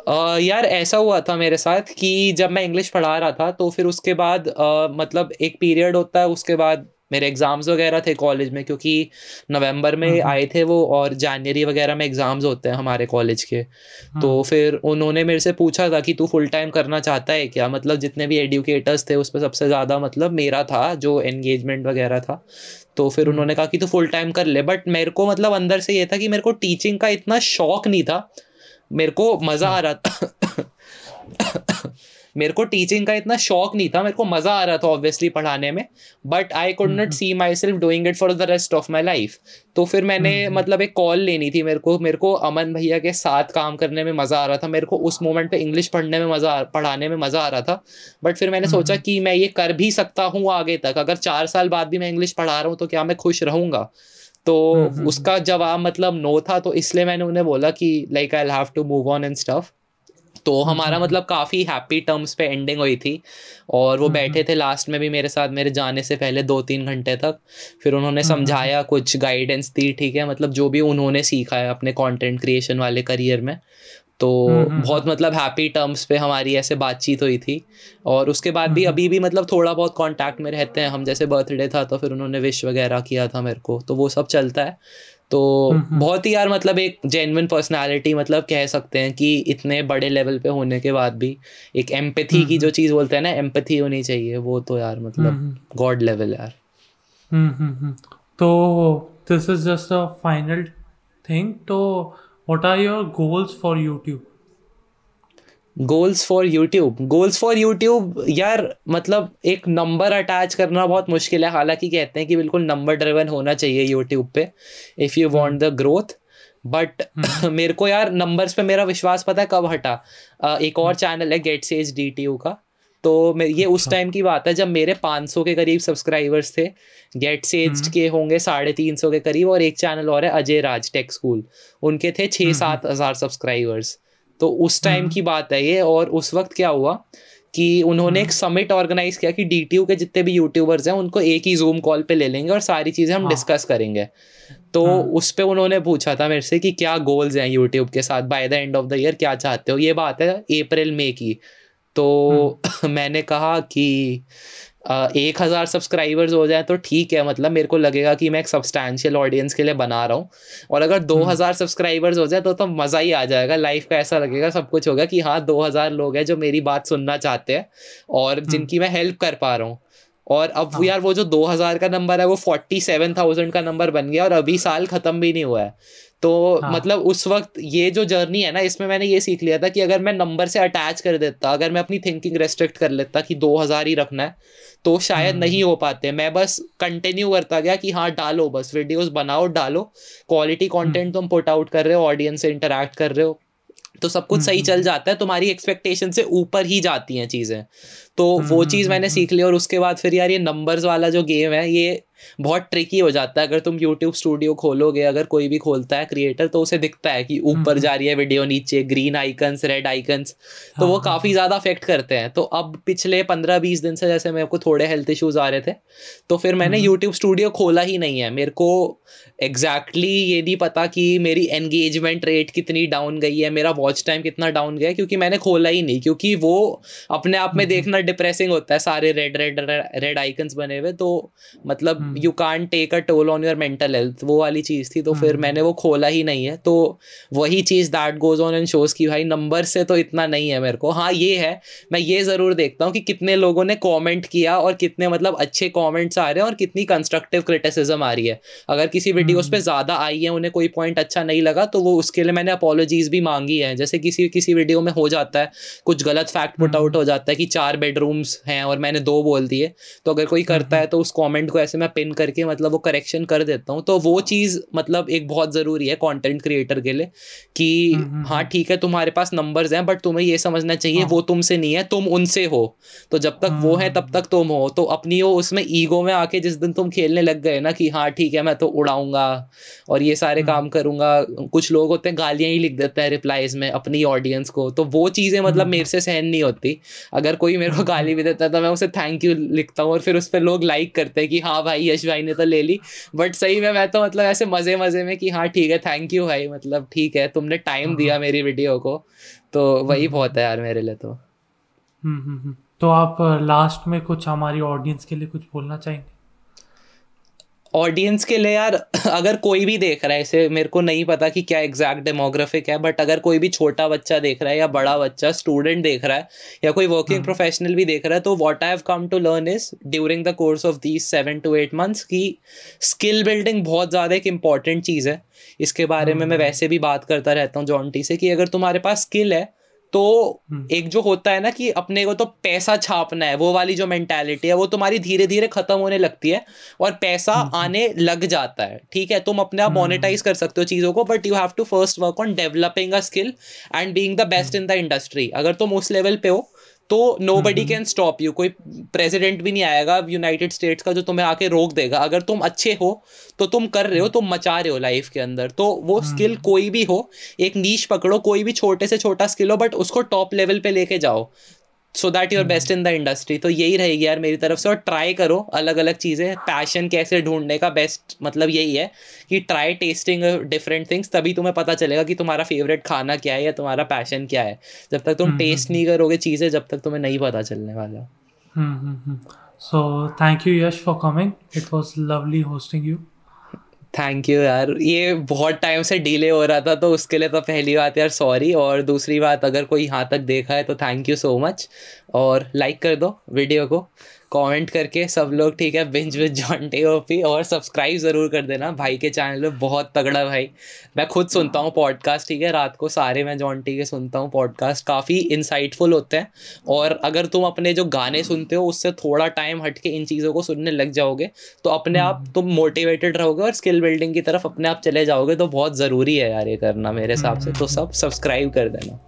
Uh, यार ऐसा हुआ था मेरे साथ कि जब मैं इंग्लिश पढ़ा रहा था तो फिर उसके बाद uh, मतलब एक पीरियड होता है उसके बाद मेरे एग्ज़ाम्स वगैरह थे कॉलेज में क्योंकि नवंबर में हम्म, हम्म। आए थे वो और जनवरी वगैरह में एग्ज़ाम्स होते हैं हमारे कॉलेज के तो हम्म। फिर उन्होंने मेरे से पूछा था कि तू फुल टाइम करना चाहता है क्या मतलब जितने भी एडुकेटर्स थे उस पर सबसे ज़्यादा मतलब मेरा था जो एंगेजमेंट वगैरह था तो फिर उन्होंने कहा कि तू फुल टाइम कर ले बट मेरे को मतलब अंदर से ये था कि मेरे को टीचिंग का इतना शौक नहीं था मेरे को मज़ा आ रहा था। मेरे को टीचिंग का इतना शौक नहीं था मेरे को मज़ा आ रहा था ऑब्वियसली पढ़ाने में but I could not see myself doing it for the rest of my life तो फिर मैंने हम्म, हम्म। मतलब एक कॉल लेनी थी मेरे को मेरे को अमन भैया के साथ काम करने में मज़ा आ रहा था मेरे को उस मोमेंट पे इंग्लिश पढ़ने में मज़ा पढ़ाने में मज़ा आ रहा था। बट फिर मैंने सोचा हम्म, कि मैं ये कर भी सकता हूँ आगे तक अगर चार साल बाद भी मैं इंग्लिश पढ़ा रहा हूँ तो क्या मैं खुश रहूँगा? तो हम्म, हम्म, उसका हम्म। जवाब मतलब नो था तो इसलिए मैंने उन्हें बोला कि like I have to move on and stuff तो हमारा मतलब काफ़ी हैप्पी टर्म्स पे एंडिंग हुई थी और वो बैठे थे लास्ट में भी मेरे साथ मेरे जाने से पहले दो तीन घंटे तक। फिर उन्होंने समझाया कुछ गाइडेंस दी ठीक है मतलब जो भी उन्होंने सीखा है अपने कंटेंट क्रिएशन वाले करियर में। तो हम्म, हम्म, बहुत हम्म। मतलब हैप्पी टर्म्स पे हमारी ऐसे बातचीत हुई थी। और उसके बाद भी अभी भी मतलब थोड़ा बहुत कांटेक्ट में रहते हैं। हम जैसे बर्थडे था तो फिर उन्होंने विश वगैरह किया था मेरे को। तो वो सब चलता है। तो बहुत ही यार मतलब एक जेनविन पर्सनालिटी मतलब कह सकते हैं कि इतने बड़े लेवल पे होने के बाद भी एक एम्पथी की जो चीज़ बोलते हैं ना एम्पथी होनी चाहिए। वो तो यार मतलब गॉड लेवल यार। तो this is just a final thing तो what are your goals for youtube? Goals for YouTube goals for YouTube यार मतलब एक नंबर अटैच करना बहुत मुश्किल है। हालाँकि कहते हैं कि बिल्कुल नंबर ड्रिवन होना चाहिए यूट्यूब पे if you want the growth but मेरे को यार नंबर्स पे मेरा विश्वास पता है कब हटा। uh, एक और चैनल है गेट सेज डी टी यू का। तो ये उस टाइम अच्छा। की बात है जब मेरे 500 के करीब सब्सक्राइबर्स थे। गेट सेज के होंगे साढ़े तीन सौ के करीब और एक चैनल और है अजय राज टेक स्कूल उनके थे छः सात हज़ार सब्सक्राइबर्स तो उस टाइम की बात है ये और उस वक्त क्या हुआ कि उन्होंने एक समिट ऑर्गेनाइज किया कि डीटीयू के जितने भी यूट्यूबर्स हैं उनको एक ही जूम कॉल पे ले लेंगे और सारी चीज़ें हम डिस्कस हाँ। करेंगे। तो उस पर उन्होंने पूछा था मेरे से कि क्या गोल्स हैं यूट्यूब के साथ? By the end of the year क्या चाहते हो? ये बात है अप्रैल मई की। तो मैंने कहा कि एक हज़ार सब्सक्राइबर्स हो जाए तो ठीक है मतलब मेरे को लगेगा कि मैं एक सब्सटैंशियल ऑडियंस के लिए बना रहा हूँ और अगर दो हम्म। हज़ार सब्सक्राइबर्स हो जाए तो तो मज़ा ही आ जाएगा लाइफ का ऐसा लगेगा सब कुछ होगा कि हाँ दो हज़ार लोग हैं जो मेरी बात सुनना चाहते हैं और हम्म। जिनकी मैं हेल्प कर पा रहा हूँ और अब हाँ। यार वो जो दो हज़ार का नंबर है वो फोर्टी सेवन थाउज़ेंड का नंबर बन गया और अभी साल ख़त्म भी नहीं हुआ है तो हाँ. मतलब उस वक्त ये जो जर्नी है ना इसमें मैंने ये सीख लिया था कि अगर मैं नंबर से अटैच कर देता अगर मैं अपनी थिंकिंग रेस्ट्रिक्ट कर लेता कि दो हज़ार ही रखना है तो शायद हम्म। नहीं हो पाते मैं बस कंटिन्यू करता गया कि हाँ डालो बस वीडियोस बनाओ डालो क्वालिटी कंटेंट हम्म। तुम पुट आउट कर रहे हो ऑडियंस से इंटरेक्ट कर रहे हो तो सब कुछ सही हम्म, चल जाता है तुम्हारी एक्सपेक्टेशन से ऊपर ही जाती हैं चीज़ें। तो वो चीज़ मैंने सीख ली और उसके बाद फिर यार ये नंबर्स वाला जो गेम है ये बहुत ट्रिकी हो जाता है अगर तुम यूट्यूब स्टूडियो खोलोगे अगर कोई भी खोलता है क्रिएटर तो उसे दिखता है कि ऊपर हम्म। जा रही है वीडियो नीचे ग्रीन आइकन्स रेड आइकन्स तो वो हाँ, काफ़ी हाँ। ज़्यादा अफेक्ट करते हैं तो अब पिछले पंद्रह बीस दिन से जैसे मेरे को थोड़े हेल्थ इश्यूज़ आ रहे थे तो फिर मैंने यूट्यूब हम्म। स्टूडियो खोला ही नहीं है मेरे को एग्जैक्टली exactly ये नहीं पता कि मेरी एंगेजमेंट रेट कितनी डाउन गई है मेरा वॉच टाइम कितना डाउन गया क्योंकि मैंने खोला ही नहीं क्योंकि वो अपने आप में हम्म। देखना डिप्रेसिंग होता है सारे रेड रेड रेड आइकन्स बने हुए तो मतलब you can take a toll on your mental health वो वाली चीज़ थी तो फिर हम्म। मैंने वो खोला ही नहीं है। तो वही चीज़ that goes on and shows की भाई नंबर से तो इतना नहीं है मेरे को। हाँ ये है। मैं ये ज़रूर देखता हूँ कि कितने लोगों ने कॉमेंट किया और कितने मतलब अच्छे कॉमेंट्स आ रहे हैं और कितनी कंस्ट्रक्टिव क्रिटिसिज्म आ रही है। अगर किसी वीडियोस पे ज़्यादा आई है उन्हें कोई पॉइंट अच्छा नहीं लगा तो वो उसके लिए मैंने अपॉलोजीज भी मांगी है। जैसे किसी किसी वीडियो में हो जाता है कुछ गलत फैक्ट पुट आउट हो जाता है कि चार बेडरूम्स हैं और मैंने दो बोल दिए। तो अगर कोई करता है तो उस कॉमेंट को ऐसे मैं पिन करके मतलब वो करेक्शन कर देता हूँ तो वो चीज़ मतलब एक बहुत ज़रूरी है कॉन्टेंट क्रिएटर के लिए कि हाँ ठीक है तुम्हारे पास नंबर्स हैं बट तुम्हें ये समझना चाहिए हाँ। वो तुमसे नहीं है तुम उनसे हो। तो जब तक वो है तब तक तुम हो। तो अपनी वो उसमें ईगो में आके जिस दिन तुम खेलने लग गए ना कि हाँ ठीक है मैं तो उड़ाऊँगा और ये सारे काम करूँगा। कुछ लोग होते हैं गालियाँ ही लिख देते हैं रिप्लाईज में अपनी ऑडियंस को। तो वो चीज़ें मतलब मेरे से सहन नहीं होती। अगर कोई मेरे को गाली भी देता है तो मैं उसे थैंक यू लिखता हूँ और फिर उस पर लोग लाइक करते हैं कि हाँ भाई यश भाई ने तो ले ली। बट सही में मैं तो मतलब ऐसे मज़े मज़े में कि हाँ ठीक है थैंक यू भाई मतलब ठीक है तुमने टाइम दिया हाँ। मेरी वीडियो को। तो वही हम्म, बहुत है यार मेरे लिए तो। हम्म, तो आप लास्ट में कुछ हमारी ऑडियंस के लिए कुछ बोलना चाहेंगे? ऑडियंस के लिए यार अगर कोई भी देख रहा है इसे मेरे को नहीं पता कि क्या एग्जैक्ट डेमोग्राफिक है बट अगर कोई भी छोटा बच्चा देख रहा है या बड़ा बच्चा स्टूडेंट देख रहा है या कोई वर्किंग प्रोफेशनल हम्म। भी देख रहा है तो what I have come to learn is during the course of these seven to eight months की स्किल बिल्डिंग बहुत ज़्यादा एक इंपॉर्टेंट चीज़ है इसके बारे में मैं हम्म। वैसे भी बात करता रहता हूँ जॉन्टी से कि अगर तुम्हारे पास स्किल है तो हम्म। एक जो होता है ना कि अपने को तो पैसा छापना है वो वाली जो मेंटालिटी है वो तुम्हारी धीरे धीरे खत्म होने लगती है और पैसा हम्म, हम्म। आने लग जाता है ठीक है तुम अपने आप मोनेटाइज कर सकते हो चीज़ों को but you have to first work on developing a skill and being the best in the industry अगर तुम उस लेवल पे हो तो nobody can stop you कोई प्रेसिडेंट भी नहीं आएगा यूनाइटेड स्टेट्स का जो तुम्हें आके रोक देगा। अगर तुम अच्छे हो तो तुम कर रहे हो तुम मचा रहे हो लाइफ के अंदर। तो वो स्किल हम्म। कोई भी हो एक नीच पकड़ो कोई भी छोटे से छोटा स्किल हो बट उसको टॉप लेवल पे लेके जाओ। So that you're best in the industry तो यही रहेगी यार मेरी तरफ़ से और ट्राई करो अलग अलग चीज़ें। पैशन कैसे ढूँढने का बेस्ट मतलब यही है कि ट्राई टेस्टिंग डिफरेंट थिंग्स तभी तुम्हें पता चलेगा कि तुम्हारा फेवरेट खाना क्या है या तुम्हारा पैशन क्या है। जब तक तुम टेस्ट हम्म, हम्म, नहीं करोगे चीज़ें जब तक तुम्हें नहीं पता चलने वाला। So thank you Yash for coming it was lovely hosting you thank you यार। ये बहुत टाइम से डिले हो रहा था तो उसके लिए तो पहली बात यार सॉरी और दूसरी बात, अगर कोई यहाँ तक देखा है तो थैंक यू सो मच और लाइक कर दो वीडियो को। कमेंट करके सब लोग ठीक है बिंज विद जॉन्टी ओपी और सब्सक्राइब ज़रूर कर देना। भाई के चैनल पे बहुत तगड़ा भाई। मैं खुद सुनता हूँ पॉडकास्ट ठीक है रात को सारे मैं जॉन्टी के सुनता हूँ पॉडकास्ट काफ़ी इंसाइटफुल होते हैं। और अगर तुम अपने जो गाने सुनते हो उससे थोड़ा टाइम हट के इन चीज़ों को सुनने लग जाओगे तो अपने आप हम्म। तुम मोटिवेटेड रहोगे और स्किल बिल्डिंग की तरफ़ अपने आप चले जाओगे तो बहुत ज़रूरी है यार ये करना मेरे हिसाब से। तो सब सब्सक्राइब कर देना।